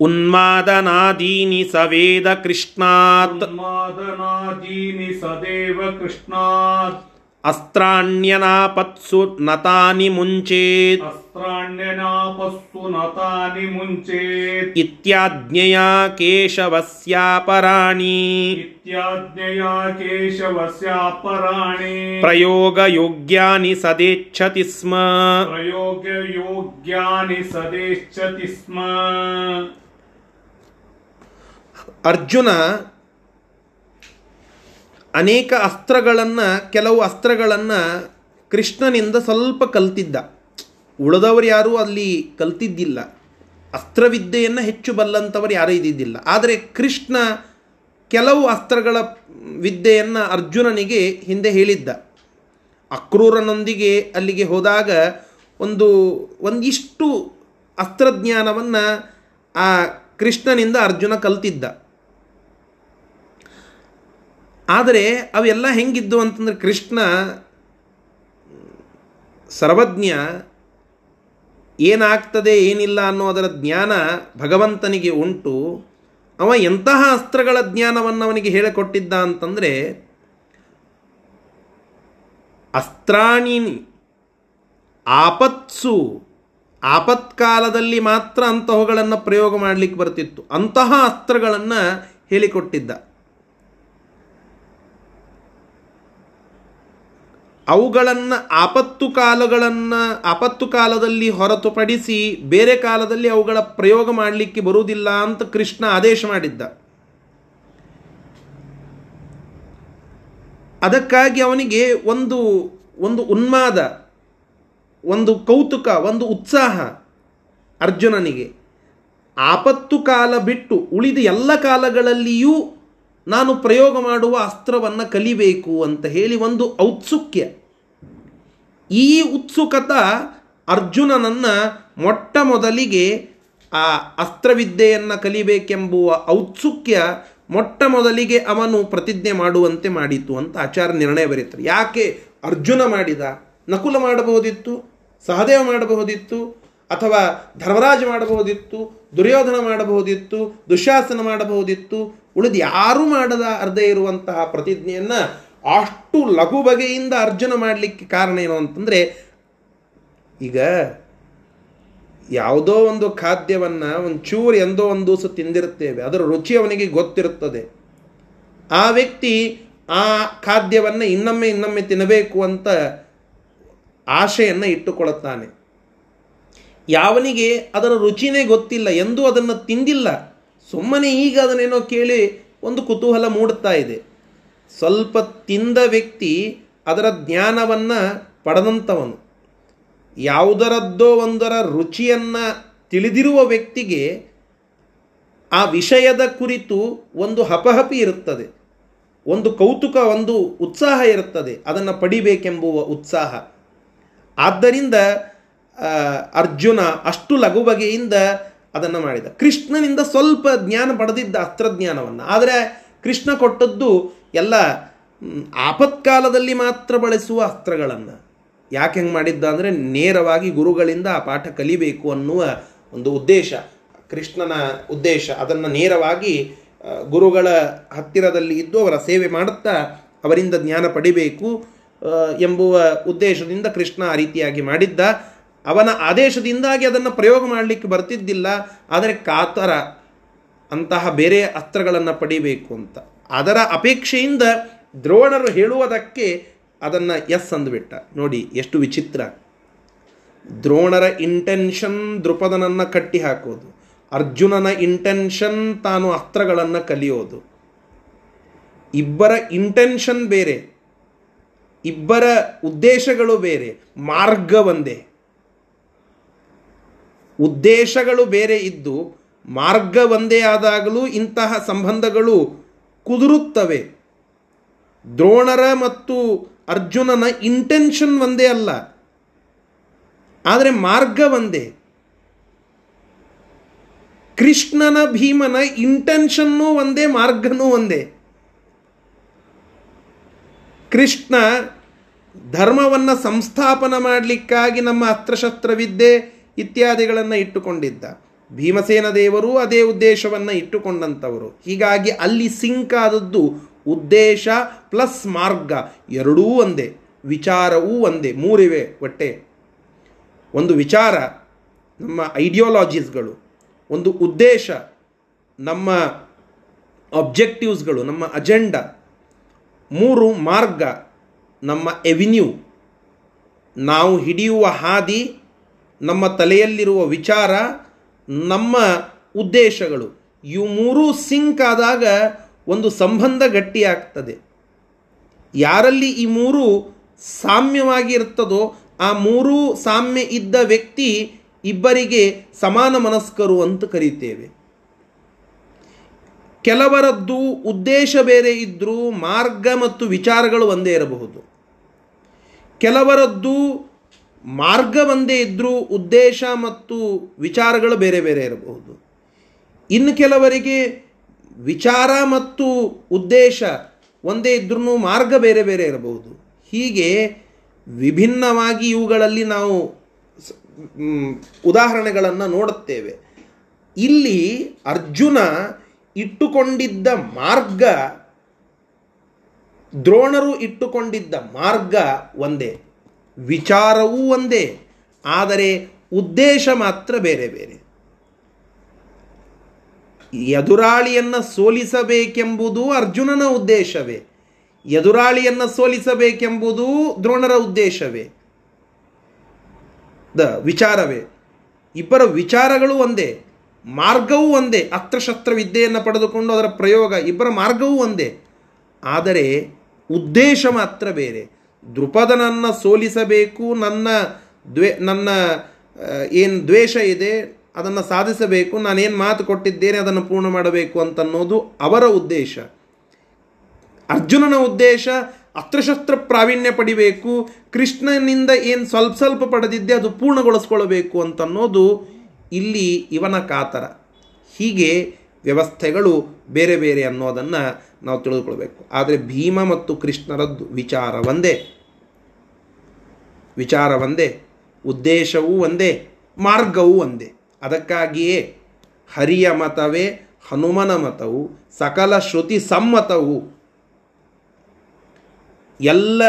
Speaker 1: ಉನ್ಮಾದನಾದೀನಿ ಸವೇದ ಕೃಷ್ಣಾತ್.
Speaker 2: ಉನ್ಮಾದನಾದೀನಿ ಸದೇವ ಕೃಷ್ಣಾತ್.
Speaker 1: ಅಸ್ತ್ರಾಣ್ಯನಾಪತ್ಸು ನತಾನಿ ಮುಂಚೇತ್.
Speaker 2: ಅಸ್ತ್ರಾಣ್ಯನಾಪಸ್ಸು ನತಾನಿ ಮುಂಚೇತ್.
Speaker 1: ಇತ್ಯಾಜ್ಞೆಯ ಕೇಶವಸ್ಯಾಪರಾಣಿ.
Speaker 2: ಇತ್ಯಾಜ್ಞೆಯ ಕೇಶವಸ್ಯಾಪರಾಣಿ.
Speaker 1: ಪ್ರಯೋಗಯೋಗ್ಯಾನಿ ಸದೇಚ್ಛತಿ ಸ್ಮ.
Speaker 2: ಪ್ರಯೋಗಯೋಗ್ಯಾನಿ ಸದೇಚ್ಛತಿ ಸ್ಮ.
Speaker 1: ಅರ್ಜುನ ಅನೇಕ ಅಸ್ತ್ರಗಳನ್ನು, ಕೆಲವು ಅಸ್ತ್ರಗಳನ್ನು ಕೃಷ್ಣನಿಂದ ಸ್ವಲ್ಪ ಕಲ್ತಿದ್ದ. ಉಳಿದವರು ಯಾರೂ ಅಲ್ಲಿ ಕಲ್ತಿದ್ದಿಲ್ಲ. ಅಸ್ತ್ರವಿದ್ಯೆಯನ್ನು ಹೆಚ್ಚು ಬಲ್ಲಂಥವರು ಯಾರೂ ಇದ್ದಿದ್ದಿಲ್ಲ. ಆದರೆ ಕೃಷ್ಣ ಕೆಲವು ಅಸ್ತ್ರಗಳ ವಿದ್ಯೆಯನ್ನು ಅರ್ಜುನನಿಗೆ ಹಿಂದೆ ಹೇಳಿದ್ದ. ಅಕ್ರೂರನೊಂದಿಗೆ ಅಲ್ಲಿಗೆ ಹೋದಾಗ ಒಂದು, ಒಂದಿಷ್ಟು ಅಸ್ತ್ರಜ್ಞಾನವನ್ನು ಆ ಕೃಷ್ಣನಿಂದ ಅರ್ಜುನ ಕಲ್ತಿದ್ದ. ಆದರೆ ಅವೆಲ್ಲ ಹೆಂಗಿದ್ದು ಅಂತಂದರೆ ಕೃಷ್ಣ ಸರ್ವಜ್ಞ ಏನಾಗ್ತದೆ, ಏನಿಲ್ಲ ಅನ್ನೋ ಅದರ ಜ್ಞಾನ ಭಗವಂತನಿಗೆ ಉಂಟು. ಅವ ಎಂತಹ ಅಸ್ತ್ರಗಳ ಜ್ಞಾನವನ್ನು ಅವನಿಗೆ ಹೇಳಿಕೊಟ್ಟಿದ್ದ ಅಂತಂದರೆ, ಅಸ್ತ್ರಾಣಿ ಆಪತ್ಸು, ಆಪತ್ಕಾಲದಲ್ಲಿ ಮಾತ್ರ ಅಂತಹಗಳನ್ನು ಪ್ರಯೋಗ ಮಾಡಲಿಕ್ಕೆ ಬರ್ತಿತ್ತು. ಅಂತಹ ಅಸ್ತ್ರಗಳನ್ನು ಹೇಳಿಕೊಟ್ಟಿದ್ದ. ಅವುಗಳನ್ನು ಆಪತ್ತು ಕಾಲಗಳನ್ನು, ಆಪತ್ತು ಕಾಲದಲ್ಲಿ ಹೊರತುಪಡಿಸಿ ಬೇರೆ ಕಾಲದಲ್ಲಿ ಅವುಗಳ ಪ್ರಯೋಗ ಮಾಡಲಿಕ್ಕೆ ಬರುವುದಿಲ್ಲ ಅಂತ ಕೃಷ್ಣ ಆದೇಶ ಮಾಡಿದ್ದ. ಅದಕ್ಕಾಗಿ ಅವನಿಗೆ ಒಂದು ಒಂದು ಉನ್ಮಾದ, ಒಂದು ಕೌತುಕ, ಒಂದು ಉತ್ಸಾಹ ಅರ್ಜುನನಿಗೆ. ಆಪತ್ತು ಕಾಲ ಬಿಟ್ಟು ಉಳಿದ ಎಲ್ಲ ಕಾಲಗಳಲ್ಲಿಯೂ ನಾನು ಪ್ರಯೋಗ ಮಾಡುವ ಅಸ್ತ್ರವನ್ನು ಕಲಿಬೇಕು ಅಂತ ಹೇಳಿ ಒಂದು ಔತ್ಸುಕ್ಯ. ಈ ಉತ್ಸುಕತ ಅರ್ಜುನನನ್ನು ಮೊಟ್ಟ ಮೊದಲಿಗೆ ಆ ಅಸ್ತ್ರವಿದ್ಯೆಯನ್ನು ಕಲಿಬೇಕೆಂಬುವ ಔತ್ಸುಕ್ಯ ಮೊಟ್ಟ ಮೊದಲಿಗೆ ಅವನು ಪ್ರತಿಜ್ಞೆ ಮಾಡುವಂತೆ ಮಾಡಿತು ಅಂತ ಆಚಾರ ನಿರ್ಣಯ ಬರೀತಾರೆ ಯಾಕೆ ಅರ್ಜುನ ಮಾಡಿದ? ನಕುಲ ಮಾಡಬಹುದಿತ್ತು, ಸಹದೇವ ಮಾಡಬಹುದಿತ್ತು, ಅಥವಾ ಧರ್ಮರಾಜ ಮಾಡಬಹುದಿತ್ತು, ದುರ್ಯೋಧನ ಮಾಡಬಹುದಿತ್ತು, ದುಶಾಸನ ಮಾಡಬಹುದಿತ್ತು ಉಳಿದು ಯಾರೂ ಮಾಡದ ಅರ್ಧ ಇರುವಂತಹ ಪ್ರತಿಜ್ಞೆಯನ್ನು ಅಷ್ಟು ಲಘು ಬಗೆಯಿಂದ ಅರ್ಜುನ ಮಾಡಲಿಕ್ಕೆ ಕಾರಣ ಏನು ಅಂತಂದರೆ, ಈಗ ಯಾವುದೋ ಒಂದು ಖಾದ್ಯವನ್ನು ಒಂದು ಚೂರು ಎಂದೋ ಒಂದು ದಿವಸ ತಿಂದಿರುತ್ತೇವೆ, ಅದರ ರುಚಿ ಅವನಿಗೆ ಗೊತ್ತಿರುತ್ತದೆ. ಆ ವ್ಯಕ್ತಿ ಆ ಖಾದ್ಯವನ್ನು ಇನ್ನೊಮ್ಮೆ ಇನ್ನೊಮ್ಮೆ ತಿನ್ನಬೇಕು ಅಂತ ಆಶೆಯನ್ನು ಇಟ್ಟುಕೊಳ್ಳುತ್ತಾನೆ. ಯಾವನಿಗೆ ಅದರ ರುಚಿನೇ ಗೊತ್ತಿಲ್ಲ, ಎಂದೂ ಅದನ್ನು ತಿಂದಿಲ್ಲ. ಸುಮ್ಮನೆ ಈಗ ಅದನ್ನೇನೋ ಕೇಳಿ ಒಂದು ಕುತೂಹಲ ಮೂಡುತ್ತಾ ಇದೆ. ಸ್ವಲ್ಪ ತಿಂದ ವ್ಯಕ್ತಿ ಅದರ ಜ್ಞಾನವನ್ನು ಪಡೆದಂಥವನು. ಯಾವುದರದ್ದೋ ಒಂದರ ರುಚಿಯನ್ನು ತಿಳಿದಿರುವ ವ್ಯಕ್ತಿಗೆ ಆ ವಿಷಯದ ಕುರಿತು ಒಂದು ಹಪಹಪಿ ಇರುತ್ತದೆ. ಒಂದು ಕೌತುಕ, ಒಂದು ಉತ್ಸಾಹ ಇರುತ್ತದೆ. ಅದನ್ನು ಪಡಿಬೇಕೆಂಬುವ ಉತ್ಸಾಹ. ಆದ್ದರಿಂದ ಅರ್ಜುನ ಅಷ್ಟು ಲಘು ಬಗೆಯಿಂದ ಅದನ್ನು ಮಾಡಿದ. ಕೃಷ್ಣನಿಂದ ಸ್ವಲ್ಪ ಜ್ಞಾನ ಪಡೆದಿದ್ದ ಅಸ್ತ್ರಜ್ಞಾನವನ್ನು. ಆದರೆ ಕೃಷ್ಣ ಕೊಟ್ಟದ್ದು ಎಲ್ಲ ಆಪತ್ಕಾಲದಲ್ಲಿ ಮಾತ್ರ ಬಳಸುವ ಅಸ್ತ್ರಗಳನ್ನು. ಯಾಕೆ ಹೆಂಗೆ ಮಾಡಿದ್ದ ಅಂದರೆ ನೇರವಾಗಿ ಗುರುಗಳಿಂದ ಆ ಪಾಠ ಕಲಿಬೇಕು ಅನ್ನುವ ಒಂದು ಉದ್ದೇಶ. ಕೃಷ್ಣನ ಉದ್ದೇಶ. ಅದನ್ನು ನೇರವಾಗಿ ಗುರುಗಳ ಹತ್ತಿರದಲ್ಲಿ ಇದ್ದು ಅವರ ಸೇವೆ ಮಾಡುತ್ತಾ ಅವರಿಂದ ಜ್ಞಾನ ಪಡಿಬೇಕು ಎಂಬುವ ಉದ್ದೇಶದಿಂದ ಕೃಷ್ಣ ಆ ರೀತಿಯಾಗಿ ಮಾಡಿದ್ದ. ಅವನ ಆದೇಶದಿಂದಾಗಿ ಅದನ್ನು ಪ್ರಯೋಗ ಮಾಡಲಿಕ್ಕೆ ಬರ್ತಿದ್ದಿಲ್ಲ, ಆದರೆ ಕಾತರ ಅಂತಹ ಬೇರೆ ಅಸ್ತ್ರಗಳನ್ನು ಪಡಿಬೇಕು ಅಂತ. ಅದರ ಅಪೇಕ್ಷೆಯಿಂದ ದ್ರೋಣರು ಹೇಳುವುದಕ್ಕೆ ಅದನ್ನು ಎಸ್ ಅಂದುಬಿಟ್ಟ. ನೋಡಿ, ಎಷ್ಟು ವಿಚಿತ್ರ. ದ್ರೋಣರ ಇಂಟೆನ್ಷನ್ ದೃಪದನನ್ನು ಕಟ್ಟಿ ಹಾಕೋದು. ಅರ್ಜುನನ ಇಂಟೆನ್ಷನ್ ತಾನು ಅಸ್ತ್ರಗಳನ್ನು ಕಲಿಯೋದು. ಇಬ್ಬರ ಇಂಟೆನ್ಷನ್ ಬೇರೆ. ಇಬ್ಬರ ಉದ್ದೇಶಗಳು ಬೇರೆ. ಮಾರ್ಗ ಒಂದೇ. ಉದ್ದೇಶಗಳು ಬೇರೆ ಇದ್ದು ಮಾರ್ಗ ಒಂದೇ ಆದಾಗಲೂ ಇಂತಹ ಸಂಬಂಧಗಳು ಕುದುರುತ್ತವೆ. ದ್ರೋಣರ ಮತ್ತು ಅರ್ಜುನನ ಇಂಟೆನ್ಷನ್ ಒಂದೇ ಅಲ್ಲ. ಆದರೆ ಮಾರ್ಗ ಒಂದೇ. ಕೃಷ್ಣನ ಭೀಮನ ಇಂಟೆನ್ಷನ್ನೂ ಒಂದೇ, ಮಾರ್ಗನೂ ಒಂದೇ. ಕೃಷ್ಣ ಧರ್ಮವನ್ನು ಸಂಸ್ಥಾಪನ ಮಾಡಲಿಕ್ಕಾಗಿ ನಮ್ಮ ಅಸ್ತ್ರಶಸ್ತ್ರವಿದ್ಯೆ ಇತ್ಯಾದಿಗಳನ್ನು ಇಟ್ಟುಕೊಂಡಿದ್ದ. ಭೀಮಸೇನ ದೇವರು ಅದೇ ಉದ್ದೇಶವನ್ನು ಇಟ್ಟುಕೊಂಡಂಥವರು ಹೀಗಾಗಿ ಅಲ್ಲಿ ಸಿಂಕ್ ಆದದ್ದು ಉದ್ದೇಶ ಪ್ಲಸ್ ಮಾರ್ಗ ಎರಡೂ ಒಂದೇ, ವಿಚಾರವೂ ಒಂದೇ, ಮೂರಿವೆ ಒಟ್ಟೆ. ಒಂದು ವಿಚಾರ ನಮ್ಮ ಐಡಿಯಾಲಜೀಸ್ಗಳು ಒಂದು ಉದ್ದೇಶ ನಮ್ಮ ಅಬ್ಜೆಕ್ಟಿವ್ಸ್ಗಳು ನಮ್ಮ ಅಜೆಂಡಾ ಮೂರು ಮಾರ್ಗ ನಮ್ಮ ಎವಿನ್ಯೂ ನಾವು ಹಿಡಿಯುವ ಹಾದಿ ನಮ್ಮ ತಲೆಯಲ್ಲಿರುವ ವಿಚಾರ, ನಮ್ಮ ಉದ್ದೇಶಗಳು, ಇವು ಮೂರೂ ಸಿಂಕ್ ಆದಾಗ ಒಂದು ಸಂಬಂಧ ಗಟ್ಟಿಯಾಗ್ತದೆ. ಯಾರಲ್ಲಿ ಈ ಮೂರು ಸಾಮ್ಯವಾಗಿ ಇರ್ತದೋ ಆ ಮೂರೂ ಸಾಮ್ಯ ಇದ್ದ ವ್ಯಕ್ತಿ ಇಬ್ಬರಿಗೆ ಸಮಾನ ಮನಸ್ಕರು ಅಂತ ಕರೀತೇವೆ. ಕೆಲವರದ್ದು ಉದ್ದೇಶ ಬೇರೆ ಇದ್ದರೂ ಮಾರ್ಗ ಮತ್ತು ವಿಚಾರಗಳು ಒಂದೇ ಇರಬಹುದು. ಕೆಲವರದ್ದು ಮಾರ್ಗ ಒಂದೇ ಇದ್ದರೂ ಉದ್ದೇಶ ಮತ್ತು ವಿಚಾರಗಳು ಬೇರೆ ಬೇರೆ ಇರಬಹುದು. ಇನ್ನು ಕೆಲವರಿಗೆ ವಿಚಾರ ಮತ್ತು ಉದ್ದೇಶ ಒಂದೇ ಇದ್ರೂ ಮಾರ್ಗ ಬೇರೆ ಬೇರೆ ಇರಬಹುದು. ಹೀಗೆ ವಿಭಿನ್ನವಾಗಿ ಇವುಗಳಲ್ಲಿ ನಾವು ಉದಾಹರಣೆಗಳನ್ನು ನೋಡುತ್ತೇವೆ. ಇಲ್ಲಿ ಅರ್ಜುನ ಇಟ್ಟುಕೊಂಡಿದ್ದ ಮಾರ್ಗ ದ್ರೋಣರು ಇಟ್ಟುಕೊಂಡಿದ್ದ ಮಾರ್ಗ ಒಂದೇ. ವಿಚಾರವೂ ಒಂದೇ, ಆದರೆ ಉದ್ದೇಶ ಮಾತ್ರ ಬೇರೆ ಬೇರೆ. ಎದುರಾಳಿಯನ್ನು ಸೋಲಿಸಬೇಕೆಂಬುದು ಅರ್ಜುನನ ಉದ್ದೇಶವೇ. ಎದುರಾಳಿಯನ್ನು ಸೋಲಿಸಬೇಕೆಂಬುದು ದ್ರೋಣರ ಉದ್ದೇಶವೇ. ದ ವಿಚಾರವೇ. ಇಬ್ಬರ ವಿಚಾರಗಳು ಒಂದೇ, ಮಾರ್ಗವೂ ಒಂದೇ ಅಸ್ತ್ರಶಸ್ತ್ರ ವಿದ್ಯೆಯನ್ನು ಪಡೆದುಕೊಂಡು ಅದರ ಪ್ರಯೋಗ, ಇಬ್ಬರ ಮಾರ್ಗವೂ ಒಂದೇ, ಆದರೆ ಉದ್ದೇಶ ಮಾತ್ರ ಬೇರೆ. ದೃಪದನನ್ನು ಸೋಲಿಸಬೇಕು, ನನ್ನ ದ್ವೇ, ನನ್ನ ಏನು ದ್ವೇಷ ಇದೆ, ಅದನ್ನು ಸಾಧಿಸಬೇಕು, ನಾನೇನು ಮಾತು ಕೊಟ್ಟಿದ್ದೇನೆ, ಅದನ್ನು ಪೂರ್ಣ ಮಾಡಬೇಕು ಅಂತನ್ನೋದು ಅವರ ಉದ್ದೇಶ. ಅರ್ಜುನನ ಉದ್ದೇಶ, ಅಸ್ತ್ರಶಸ್ತ್ರ ಪ್ರಾವೀಣ್ಯ ಪಡಿಬೇಕು, ಕೃಷ್ಣನಿಂದ ಏನು ಸ್ವಲ್ಪ ಸ್ವಲ್ಪ ಪಡೆದಿದ್ದೆ ಅದು ಪೂರ್ಣಗೊಳಿಸ್ಕೊಳ್ಬೇಕು ಅಂತನ್ನೋದು ಇಲ್ಲಿ ಇವನ ಕಾತರ. ಹೀಗೆ ವ್ಯವಸ್ಥೆಗಳು ಬೇರೆ ಬೇರೆ ಅನ್ನೋದನ್ನು ನಾವು ತಿಳಿದುಕೊಳ್ಬೇಕು. ಆದರೆ ಭೀಮ ಮತ್ತು ಕೃಷ್ಣರದ್ದು ವಿಚಾರ ಒಂದೇ. ವಿಚಾರ ಒಂದೇ, ಉದ್ದೇಶವೂ ಒಂದೇ, ಮಾರ್ಗವೂ ಒಂದೇ. ಅದಕ್ಕಾಗಿಯೇ ಹರಿಯ ಮತವೇ ಹನುಮನ ಮತವು, ಸಕಲ ಶ್ರುತಿ ಸಮ್ಮತವು. ಎಲ್ಲ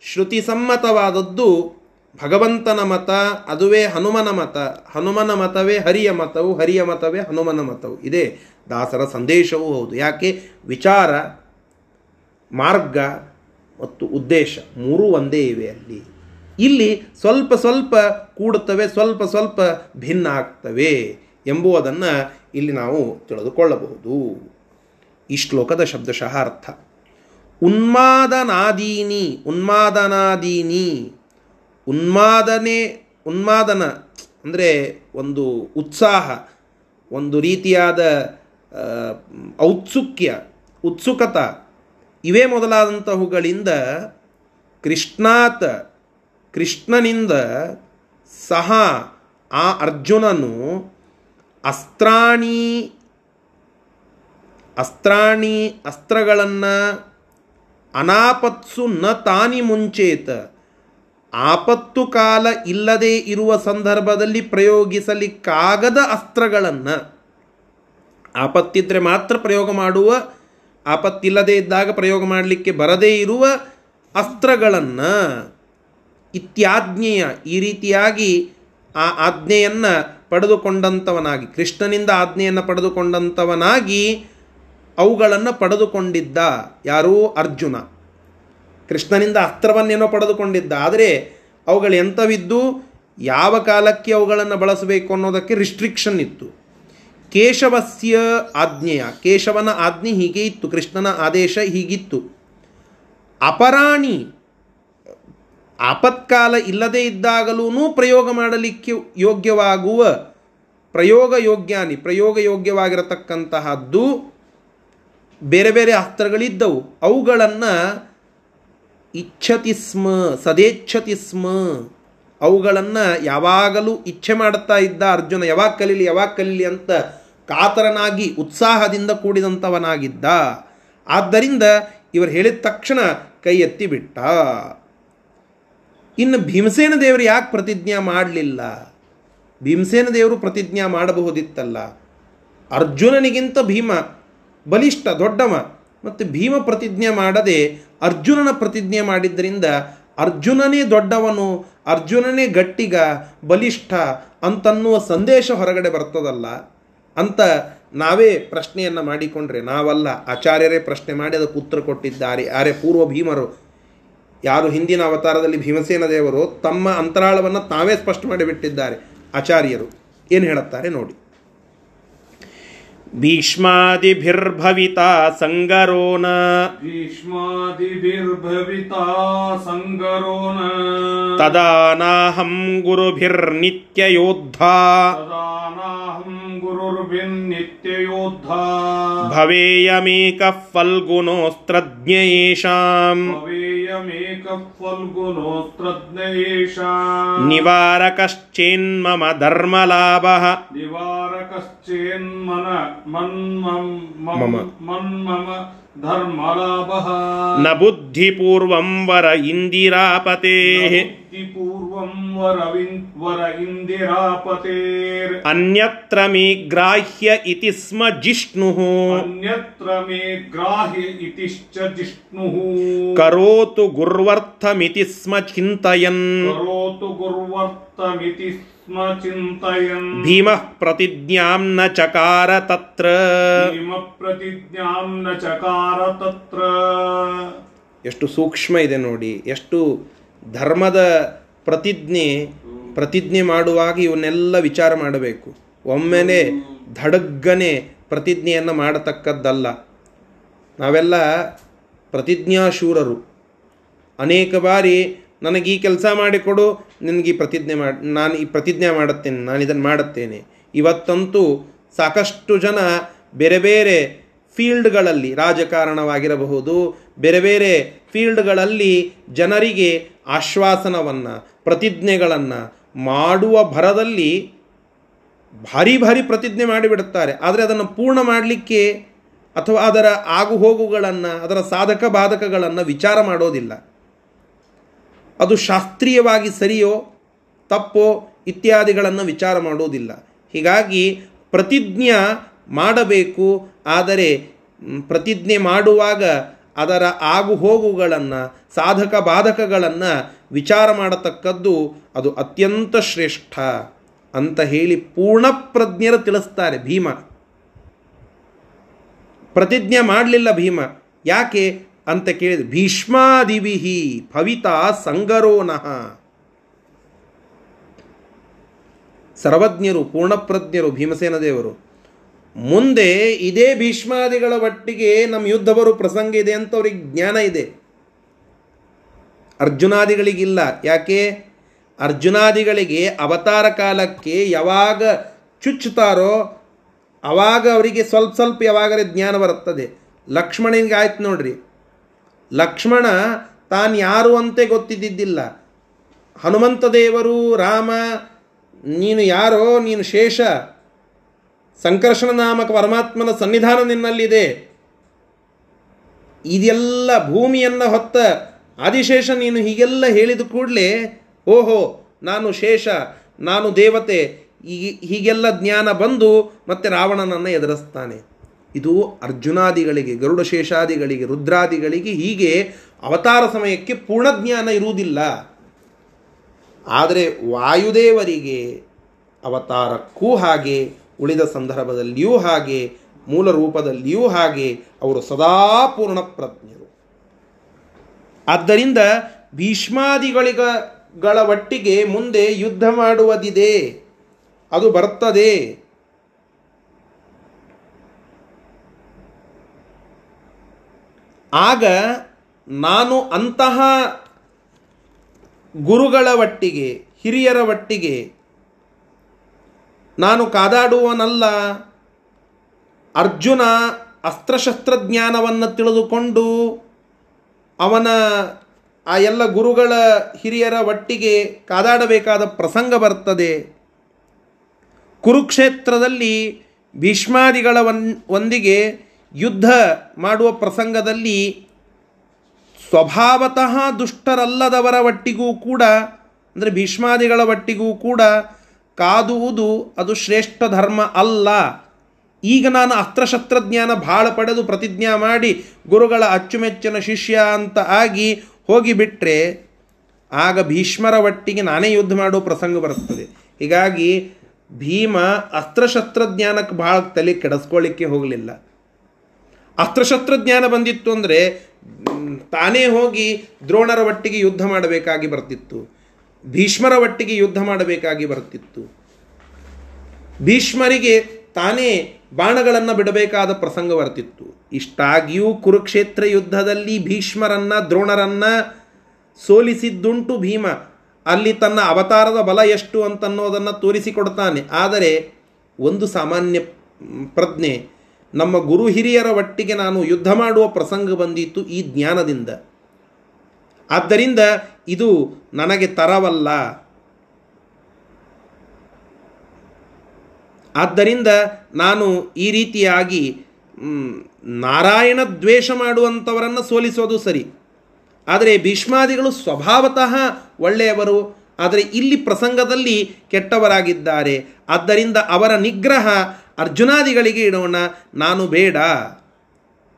Speaker 1: ಶ್ರುತಿ ಸಮ್ಮತವಾದದ್ದು ಭಗವಂತನ ಮತ, ಅದುವೇ ಹನುಮನ ಮತ. ಹನುಮನ ಮತವೇ ಹರಿಯ ಮತವು, ಹರಿಯ ಮತವೇ ಹನುಮನ ಮತವು. ಇದೇ ದಾಸರ ಸಂದೇಶವೂ ಹೌದು. ಯಾಕೆ? ವಿಚಾರ, ಮಾರ್ಗ ಮತ್ತು ಉದ್ದೇಶ ಮೂರೂ ಒಂದೇ ಇವೆ ಅಲ್ಲಿ. ಇಲ್ಲಿ ಸ್ವಲ್ಪ ಸ್ವಲ್ಪ ಕೂಡುತ್ತವೆ, ಸ್ವಲ್ಪ ಸ್ವಲ್ಪ ಭಿನ್ನ ಆಗ್ತವೆ ಎಂಬುವುದನ್ನು ಇಲ್ಲಿ ನಾವು ತಿಳಿದುಕೊಳ್ಳಬಹುದು. ಈ ಶ್ಲೋಕದ ಶಬ್ದಶಃ ಅರ್ಥ. ಉನ್ಮಾದನಾದೀನಿ ಉನ್ಮಾದನಾದೀನಿ. ಉನ್ಮಾದನೆ, ಉನ್ಮಾದನ ಅಂದರೆ ಒಂದು ಉತ್ಸಾಹ, ಒಂದು ರೀತಿಯಾದ ಔತ್ಸುಕ್ಯ, ಉತ್ಸುಕತ, ಇವೇ ಮೊದಲಾದಂತಹವುಗಳಿಂದ ಕೃಷ್ಣಾತ, ಕೃಷ್ಣನಿಂದ ಸಹ ಆ ಅರ್ಜುನನು ಅಸ್ತ್ರಾಣಿ ಅಸ್ತ್ರಾಣಿ ಅಸ್ತ್ರಗಳನ್ನು ಅನಾಪತ್ಸು ನ ತಾನಿ ಮುಂಚೇತ ಆಪತ್ತು ಕಾಲ ಇಲ್ಲದೆ ಇರುವ ಸಂದರ್ಭದಲ್ಲಿ ಪ್ರಯೋಗಿಸಲಿಕ್ಕಾಗದ ಅಸ್ತ್ರಗಳನ್ನು ಆಪತ್ತಿದ್ರೆ ಮಾತ್ರ ಪ್ರಯೋಗ ಮಾಡುವ, ಆಪತ್ತಿಲ್ಲದೇ ಇದ್ದಾಗ ಪ್ರಯೋಗ ಮಾಡಲಿಕ್ಕೆ ಬರದೇ ಇರುವ ಅಸ್ತ್ರಗಳನ್ನು ಇತ್ಯಾಜ್ಞೆಯ, ಈ ರೀತಿಯಾಗಿ ಆ ಆಜ್ಞೆಯನ್ನು ಪಡೆದುಕೊಂಡಂಥವನಾಗಿ ಕೃಷ್ಣನಿಂದ ಆಜ್ಞೆಯನ್ನು ಪಡೆದುಕೊಂಡಂಥವನಾಗಿ ಅವುಗಳನ್ನು ಪಡೆದುಕೊಂಡಿದ್ದ ಯಾರೂ? ಅರ್ಜುನ. ಕೃಷ್ಣನಿಂದ ಅಸ್ತ್ರವನ್ನೇನೋ ಪಡೆದುಕೊಂಡಿದ್ದ. ಆದರೆ ಅವುಗಳು ಎಂಥವಿದ್ದು, ಯಾವ ಕಾಲಕ್ಕೆ ಅವುಗಳನ್ನು ಬಳಸಬೇಕು ಅನ್ನೋದಕ್ಕೆ ರಿಸ್ಟ್ರಿಕ್ಷನ್ ಇತ್ತು. ಕೇಶವಸ್ಯ ಆಜ್ಞೆಯ, ಕೇಶವನ ಆಜ್ಞೆ ಹೀಗೆ ಇತ್ತು, ಕೃಷ್ಣನ ಆದೇಶ ಹೀಗಿತ್ತು. ಅಪರಾಣಿ ಆಪತ್ಕಾಲ ಇಲ್ಲದೇ ಇದ್ದಾಗಲೂ ಪ್ರಯೋಗ ಮಾಡಲಿಕ್ಕೆ ಯೋಗ್ಯವಾಗುವ ಪ್ರಯೋಗ ಯೋಗ್ಯಾನಿ, ಪ್ರಯೋಗ ಯೋಗ್ಯವಾಗಿರತಕ್ಕಂತಹದ್ದು ಬೇರೆ ಬೇರೆ ಅಸ್ತ್ರಗಳಿದ್ದವು. ಅವುಗಳನ್ನು ಇಚ್ಛತಿ ಸ್ಮ ಸದೇಚ್ಛತಿ ಸ್ಮ ಅವುಗಳನ್ನು ಯಾವಾಗಲೂ ಇಚ್ಛೆ ಮಾಡುತ್ತಾ ಇದ್ದ ಅರ್ಜುನ ಯಾವಾಗ ಕಲೀಲಿ ಯಾವಾಗ ಕಲೀಲಿ ಅಂತ ಕಾತರನಾಗಿ ಉತ್ಸಾಹದಿಂದ ಕೂಡಿದಂಥವನಾಗಿದ್ದ. ಆದ್ದರಿಂದ ಇವರು ಹೇಳಿದ ತಕ್ಷಣ ಕೈ ಎತ್ತಿ ಬಿಟ್ಟ. ಇನ್ನು ಭೀಮಸೇನ ದೇವರು ಯಾಕೆ ಪ್ರತಿಜ್ಞಾ ಮಾಡಲಿಲ್ಲ? ಭೀಮಸೇನ ದೇವರು ಪ್ರತಿಜ್ಞಾ ಮಾಡಬಹುದಿತ್ತಲ್ಲ? ಅರ್ಜುನನಿಗಿಂತ ಭೀಮ ಬಲಿಷ್ಠ, ದೊಡ್ಡವ. ಮತ್ತು ಭೀಮ ಪ್ರತಿಜ್ಞೆ ಮಾಡದೆ ಅರ್ಜುನನ ಪ್ರತಿಜ್ಞೆ ಮಾಡಿದ್ದರಿಂದ ಅರ್ಜುನನೇ ದೊಡ್ಡವನು, ಅರ್ಜುನನೇ ಗಟ್ಟಿಗ, ಬಲಿಷ್ಠ ಅಂತನ್ನುವ ಸಂದೇಶ ಹೊರಗಡೆ ಬರ್ತದಲ್ಲ? ಅಂತ ನಾವೇ ಪ್ರಶ್ನೆಯನ್ನು ಮಾಡಿಕೊಂಡ್ರೆ, ನಾವಲ್ಲ ಆಚಾರ್ಯರೇ ಪ್ರಶ್ನೆ ಮಾಡಿ ಅದಕ್ಕೆ ಉತ್ತರ ಕೊಟ್ಟಿದ್ದಾರೆ. ಯಾರೇ ಪೂರ್ವ ಭೀಮರು, ಯಾರು ಹಿಂದಿನ ಅವತಾರದಲ್ಲಿ ಭೀಮಸೇನ ದೇವರು, ತಮ್ಮ ಅಂತರಾಳವನ್ನು ತಾವೇ ಸ್ಪಷ್ಟ ಮಾಡಿಬಿಟ್ಟಿದ್ದಾರೆ ಆಚಾರ್ಯರು, ಏನು ಹೇಳುತ್ತಾರೆ ನೋಡಿ. ಭೀಷ್ಮಾದಿಭಿರ್ಭವಿತಾ ಸಂಗರೋನ.
Speaker 2: ಭೀಷ್ಮಾದಿಭಿರ್ಭವಿತಾ ಸಂಗರೋ ನ
Speaker 1: ಗುರುಭಿರ್ನಿತ್ಯಯೋದ್ಧಾ.
Speaker 2: ತದಾನಾಹಂ ಗುರುರ್ಭಿನ್ನಿತ್ಯಯೋದ್ಧಾ
Speaker 1: ಭವೇಯಮೇಕಃ ಫಲ್ಗುಣೋಸ್ತ್ರಜ್ಞಯೇಷಾಂ
Speaker 2: ಭವೇಯಮೇಕಃ ಫಲ್ಗುಣೋಸ್ತ್ರಜ್ಞಯೇಷಾಂ
Speaker 1: ನಿವಾರಕಶ್ಚೇನ್ಮಮ ಧರ್ಮಲಾಭಃ
Speaker 2: ನಿವಾರಕಶ್ಚೇನ್ಮನ ಮನ್ಮಂ
Speaker 1: ಮಮ.
Speaker 2: ಮಮ ಮನ್ಮಮ ಧರ್ಮಲಾಭಃ
Speaker 1: ನ ಬುದ್ಧಿಪೂರ್ವಂ ವರ ಇಂದಿರಾಪತೇಃ
Speaker 2: ಪೂರ್ವಂ ವರವಿನ್ ವರ ಇಂದಿರಾಪತೇರ್
Speaker 1: ಅನ್ಯತ್ರ ಮೇ ಗ್ರಾಹ್ಯ ಇತಿ ಸ್ಮ ಜಿಷ್ಣುಃ
Speaker 2: ಅನ್ಯತ್ರ ಮೇ ಗ್ರಾಹ್ಯ ಇತಿಶ್ಚ ಜಿಷ್ಣುಃ
Speaker 1: ಕರೋತು ಚಕಾರ ತತ್ರ
Speaker 2: ಭೀಮ ಪ್ರತಿಜ್ಞಾಂ ನ ಚಕಾರ ತತ್ರ
Speaker 1: ಎಷ್ಟು ಸೂಕ್ಷ್ಮ ಇದೆ ನೋಡಿ ಎಷ್ಟು ಧರ್ಮದ ಪ್ರತಿಜ್ಞೆ ಪ್ರತಿಜ್ಞೆ ಮಾಡುವಾಗ ಇವನ್ನೆಲ್ಲ ವಿಚಾರ ಮಾಡಬೇಕು. ಒಮ್ಮೆಲೆ ಧಡಗ್ಗನೆ ಪ್ರತಿಜ್ಞೆಯನ್ನು ಮಾಡತಕ್ಕದ್ದಲ್ಲ. ನಾವೆಲ್ಲ ಪ್ರತಿಜ್ಞಾಶೂರರು. ಅನೇಕ ಬಾರಿ ನನಗೆ ಈ ಕೆಲಸ ಮಾಡಿಕೊಡು ನಿನಗೆ ಈ ಪ್ರತಿಜ್ಞೆ ಮಾಡಿ, ನಾನು ಈ ಪ್ರತಿಜ್ಞೆ ಮಾಡುತ್ತೇನೆ, ನಾನು ಇದನ್ನು ಮಾಡುತ್ತೇನೆ. ಇವತ್ತಂತೂ ಸಾಕಷ್ಟು ಜನ ಬೇರೆ ಬೇರೆ ಫೀಲ್ಡ್ಗಳಲ್ಲಿ ರಾಜಕಾರಣವಾಗಿರಬಹುದು, ಬೇರೆ ಬೇರೆ ಫೀಲ್ಡ್ಗಳಲ್ಲಿ ಜನರಿಗೆ ಆಶ್ವಾಸನವನ್ನು, ಪ್ರತಿಜ್ಞೆಗಳನ್ನು ಮಾಡುವ ಭರದಲ್ಲಿ ಭಾರಿ ಭಾರಿ ಪ್ರತಿಜ್ಞೆ ಮಾಡಿಬಿಡುತ್ತಾರೆ. ಆದರೆ ಅದನ್ನು ಪೂರ್ಣ ಮಾಡಲಿಕ್ಕೆ ಅಥವಾ ಅದರ ಆಗುಹೋಗುಗಳನ್ನು, ಅದರ ಸಾಧಕ ಬಾಧಕಗಳನ್ನು ವಿಚಾರ ಮಾಡೋದಿಲ್ಲ. ಅದು ಶಾಸ್ತ್ರೀಯವಾಗಿ ಸರಿಯೋ, ತಪ್ಪೋ ಇತ್ಯಾದಿಗಳನ್ನು ವಿಚಾರ ಮಾಡೋದಿಲ್ಲ. ಹೀಗಾಗಿ ಪ್ರತಿಜ್ಞೆ ಮಾಡಬೇಕು, ಆದರೆ ಪ್ರತಿಜ್ಞೆ ಮಾಡುವಾಗ ಅದರ ಆಗು ಹೋಗುಗಳನ್ನು ಸಾಧಕ ಬಾಧಕಗಳನ್ನು ವಿಚಾರ ಮಾಡತಕ್ಕದ್ದು ಅದು ಅತ್ಯಂತ ಶ್ರೇಷ್ಠ ಅಂತ ಹೇಳಿ ಪೂರ್ಣಪ್ರಜ್ಞರು ತಿಳಿಸ್ತಾರೆ ಭೀಮ. ಪ್ರತಿಜ್ಞೆ ಮಾಡಲಿಲ್ಲ ಭೀಮ. ಯಾಕೆ? ಅಂತ ಕೇಳಿದ ಭೀಷ್ಮಾದಿವಿಹಿ ಭವಿತಾ ಸಂಗರೋನಃ ಸರ್ವಜ್ಞರು, ಪೂರ್ಣಪ್ರಜ್ಞರು, ಭೀಮಸೇನ ದೇವರು, ಮುಂದೆ ಇದೇ ಭೀಷ್ಮಾದಿಗಳ ಒಟ್ಟಿಗೆ ನಮ್ಮ ಯುದ್ಧ ಬರೋ ಪ್ರಸಂಗ ಇದೆ ಅಂತ ಅವ್ರಿಗೆ ಜ್ಞಾನ ಇದೆ. ಅರ್ಜುನಾದಿಗಳಿಗಿಲ್ಲ. ಯಾಕೆ? ಅರ್ಜುನಾದಿಗಳಿಗೆ ಅವತಾರ ಕಾಲಕ್ಕೆ ಯಾವಾಗ ಚುಚ್ಚುತ್ತಾರೋ ಅವಾಗ ಅವರಿಗೆ ಸ್ವಲ್ಪ ಸ್ವಲ್ಪ ಯಾವಾಗಲೇ ಜ್ಞಾನ ಬರುತ್ತದೆ. ಲಕ್ಷ್ಮಣನಿಗೆ ಆಯ್ತು ನೋಡ್ರಿ. ಲಕ್ಷ್ಮಣ ತಾನು ಯಾರು ಅಂತೆ ಗೊತ್ತಿದ್ದಿದ್ದಿಲ್ಲ. ಹನುಮಂತ ದೇವರು, ರಾಮ, ನೀನು ಯಾರೋ, ನೀನು ಶೇಷ, ಸಂಕರ್ಷಣ ನಾಮಕ ಪರಮಾತ್ಮನ ಸನ್ನಿಧಾನ ನಿನ್ನಲ್ಲಿದೆ. ಇದೆಲ್ಲ ಭೂಮಿಯನ್ನು ಹೊತ್ತ ಆದಿಶೇಷ ನೀನು ಹೀಗೆಲ್ಲ ಹೇಳಿದ ಕೂಡಲೇ, ಓಹೋ, ನಾನು ಶೇಷ, ನಾನು ದೇವತೆ ಹೀಗೆಲ್ಲ ಜ್ಞಾನ ಬಂದು ಮತ್ತೆ ರಾವಣನನ್ನು ಎದುರಿಸ್ತಾನೆ. ಇದು ಅರ್ಜುನಾದಿಗಳಿಗೆ ಗರುಡ ಶೇಷಾದಿಗಳಿಗೆ ರುದ್ರಾದಿಗಳಿಗೆ ಹೀಗೆ ಅವತಾರ ಸಮಯಕ್ಕೆ ಪೂರ್ಣ ಜ್ಞಾನ ಇರುವುದಿಲ್ಲ. ಆದರೆ ವಾಯುದೇವರಿಗೆ ಅವತಾರಕ್ಕೂ ಹಾಗೆ, ಉಳಿದ ಸಂದರ್ಭದಲ್ಲಿಯೂ ಹಾಗೆ, ಮೂಲ ರೂಪದಲ್ಲಿಯೂ ಹಾಗೆ ಅವರು ಸದಾ ಪೂರ್ಣ ಪ್ರಜ್ಞರು. ಆದ್ದರಿಂದ ಭೀಷ್ಮಾದಿಗಳಿಗಳ ಒಟ್ಟಿಗೆ ಮುಂದೆ ಯುದ್ಧ ಮಾಡುವುದಿದೆ. ಅದು ಬರ್ತದೆ ಆಗ ನಾನು ಅಂತಹ ಗುರುಗಳ ಒಟ್ಟಿಗೆ, ಹಿರಿಯರ ಒಟ್ಟಿಗೆ ನಾನು ಕಾದಾಡುವನಲ್ಲ. ಅರ್ಜುನ ಅಸ್ತ್ರಶಸ್ತ್ರಜ್ಞಾನವನ್ನು ತಿಳಿದುಕೊಂಡು ಅವನ ಆ ಎಲ್ಲ ಗುರುಗಳ ಹಿರಿಯರ ಒಟ್ಟಿಗೆ ಕಾದಾಡಬೇಕಾದ ಪ್ರಸಂಗ ಬರ್ತದೆ. ಕುರುಕ್ಷೇತ್ರದಲ್ಲಿ ಭೀಷ್ಮಾದಿಗಳ ಒಂದಿಗೆ ಯುದ್ಧ ಮಾಡುವ ಪ್ರಸಂಗದಲ್ಲಿ ಸ್ವಭಾವತಃ ದುಷ್ಟರಲ್ಲದವರ ಒಟ್ಟಿಗೂ ಕೂಡ, ಅಂದರೆ ಭೀಷ್ಮಾದಿಗಳ ಒಟ್ಟಿಗೂ ಕೂಡ ಕಾದುವುದು ಅದು ಶ್ರೇಷ್ಠ ಧರ್ಮ ಅಲ್ಲ. ಈಗ ನಾನು ಅಸ್ತ್ರಶಸ್ತ್ರಜ್ಞಾನ ಭಾಳ ಪಡೆದು ಪ್ರತಿಜ್ಞಾ ಮಾಡಿ ಗುರುಗಳ ಅಚ್ಚುಮೆಚ್ಚಿನ ಶಿಷ್ಯ ಅಂತ ಆಗಿ ಹೋಗಿಬಿಟ್ರೆ, ಆಗ ಭೀಷ್ಮರ ಒಟ್ಟಿಗೆ ನಾನೇ ಯುದ್ಧ ಮಾಡೋ ಪ್ರಸಂಗ ಬರುತ್ತದೆ. ಹೀಗಾಗಿ ಭೀಮ ಅಸ್ತ್ರಶಸ್ತ್ರಜ್ಞಾನಕ್ಕೆ ಭಾಳ ತಲೆ ಕೆಡಿಸ್ಕೊಳ್ಳಿಕ್ಕೆ ಹೋಗಲಿಲ್ಲ. ಅಸ್ತ್ರಶಸ್ತ್ರಜ್ಞಾನ ಬಂದಿತ್ತು ಅಂದರೆ ತಾನೇ ಹೋಗಿ ದ್ರೋಣರ ಒಟ್ಟಿಗೆ ಯುದ್ಧ ಮಾಡಬೇಕಾಗಿ ಬರ್ತಿತ್ತು. ಭೀಷ್ಮರ ಒಟ್ಟಿಗೆ ಯುದ್ಧ ಮಾಡಬೇಕಾಗಿ ಬರ್ತಿತ್ತು. ಭೀಷ್ಮರಿಗೆ ತಾನೇ ಬಾಣಗಳನ್ನು ಬಿಡಬೇಕಾದ ಪ್ರಸಂಗ ಬರ್ತಿತ್ತು. ಇಷ್ಟಾಗಿಯೂ ಕುರುಕ್ಷೇತ್ರ ಯುದ್ಧದಲ್ಲಿ ಭೀಷ್ಮರನ್ನ, ದ್ರೋಣರನ್ನ ಸೋಲಿಸಿದ್ದುಂಟು ಭೀಮ. ಅಲ್ಲಿ ತನ್ನ ಅವತಾರದ ಬಲ ಎಷ್ಟು ಅಂತನ್ನೋದನ್ನು ತೋರಿಸಿಕೊಡ್ತಾನೆ. ಆದರೆ, ಒಂದು ಸಾಮಾನ್ಯ ಪ್ರಜ್ಞೆ ನಮ್ಮ ಗುರು ಹಿರಿಯರ ಒಟ್ಟಿಗೆ ನಾನು ಯುದ್ಧ ಮಾಡುವ ಪ್ರಸಂಗ ಬಂದಿತ್ತು ಈ ಜ್ಞಾನದಿಂದ. ಆದ್ದರಿಂದ ಇದು ನನಗೆ ತರವಲ್ಲ. ಆದ್ದರಿಂದ ನಾನು ಈ ರೀತಿಯಾಗಿ ನಾರಾಯಣ ದ್ವೇಷ ಮಾಡುವಂಥವರನ್ನು ಸೋಲಿಸೋದು ಸರಿ. ಆದರೆ ಭೀಷ್ಮಾದಿಗಳು ಸ್ವಭಾವತಃ ಒಳ್ಳೆಯವರು, ಆದರೆ ಇಲ್ಲಿ ಪ್ರಸಂಗದಲ್ಲಿ ಕೆಟ್ಟವರಾಗಿದ್ದಾರೆ. ಆದ್ದರಿಂದ ಅವರ ನಿಗ್ರಹ ಅರ್ಜುನಾದಿಗಳಿಗೆ ಇಡೋಣ, ನಾನು ಬೇಡ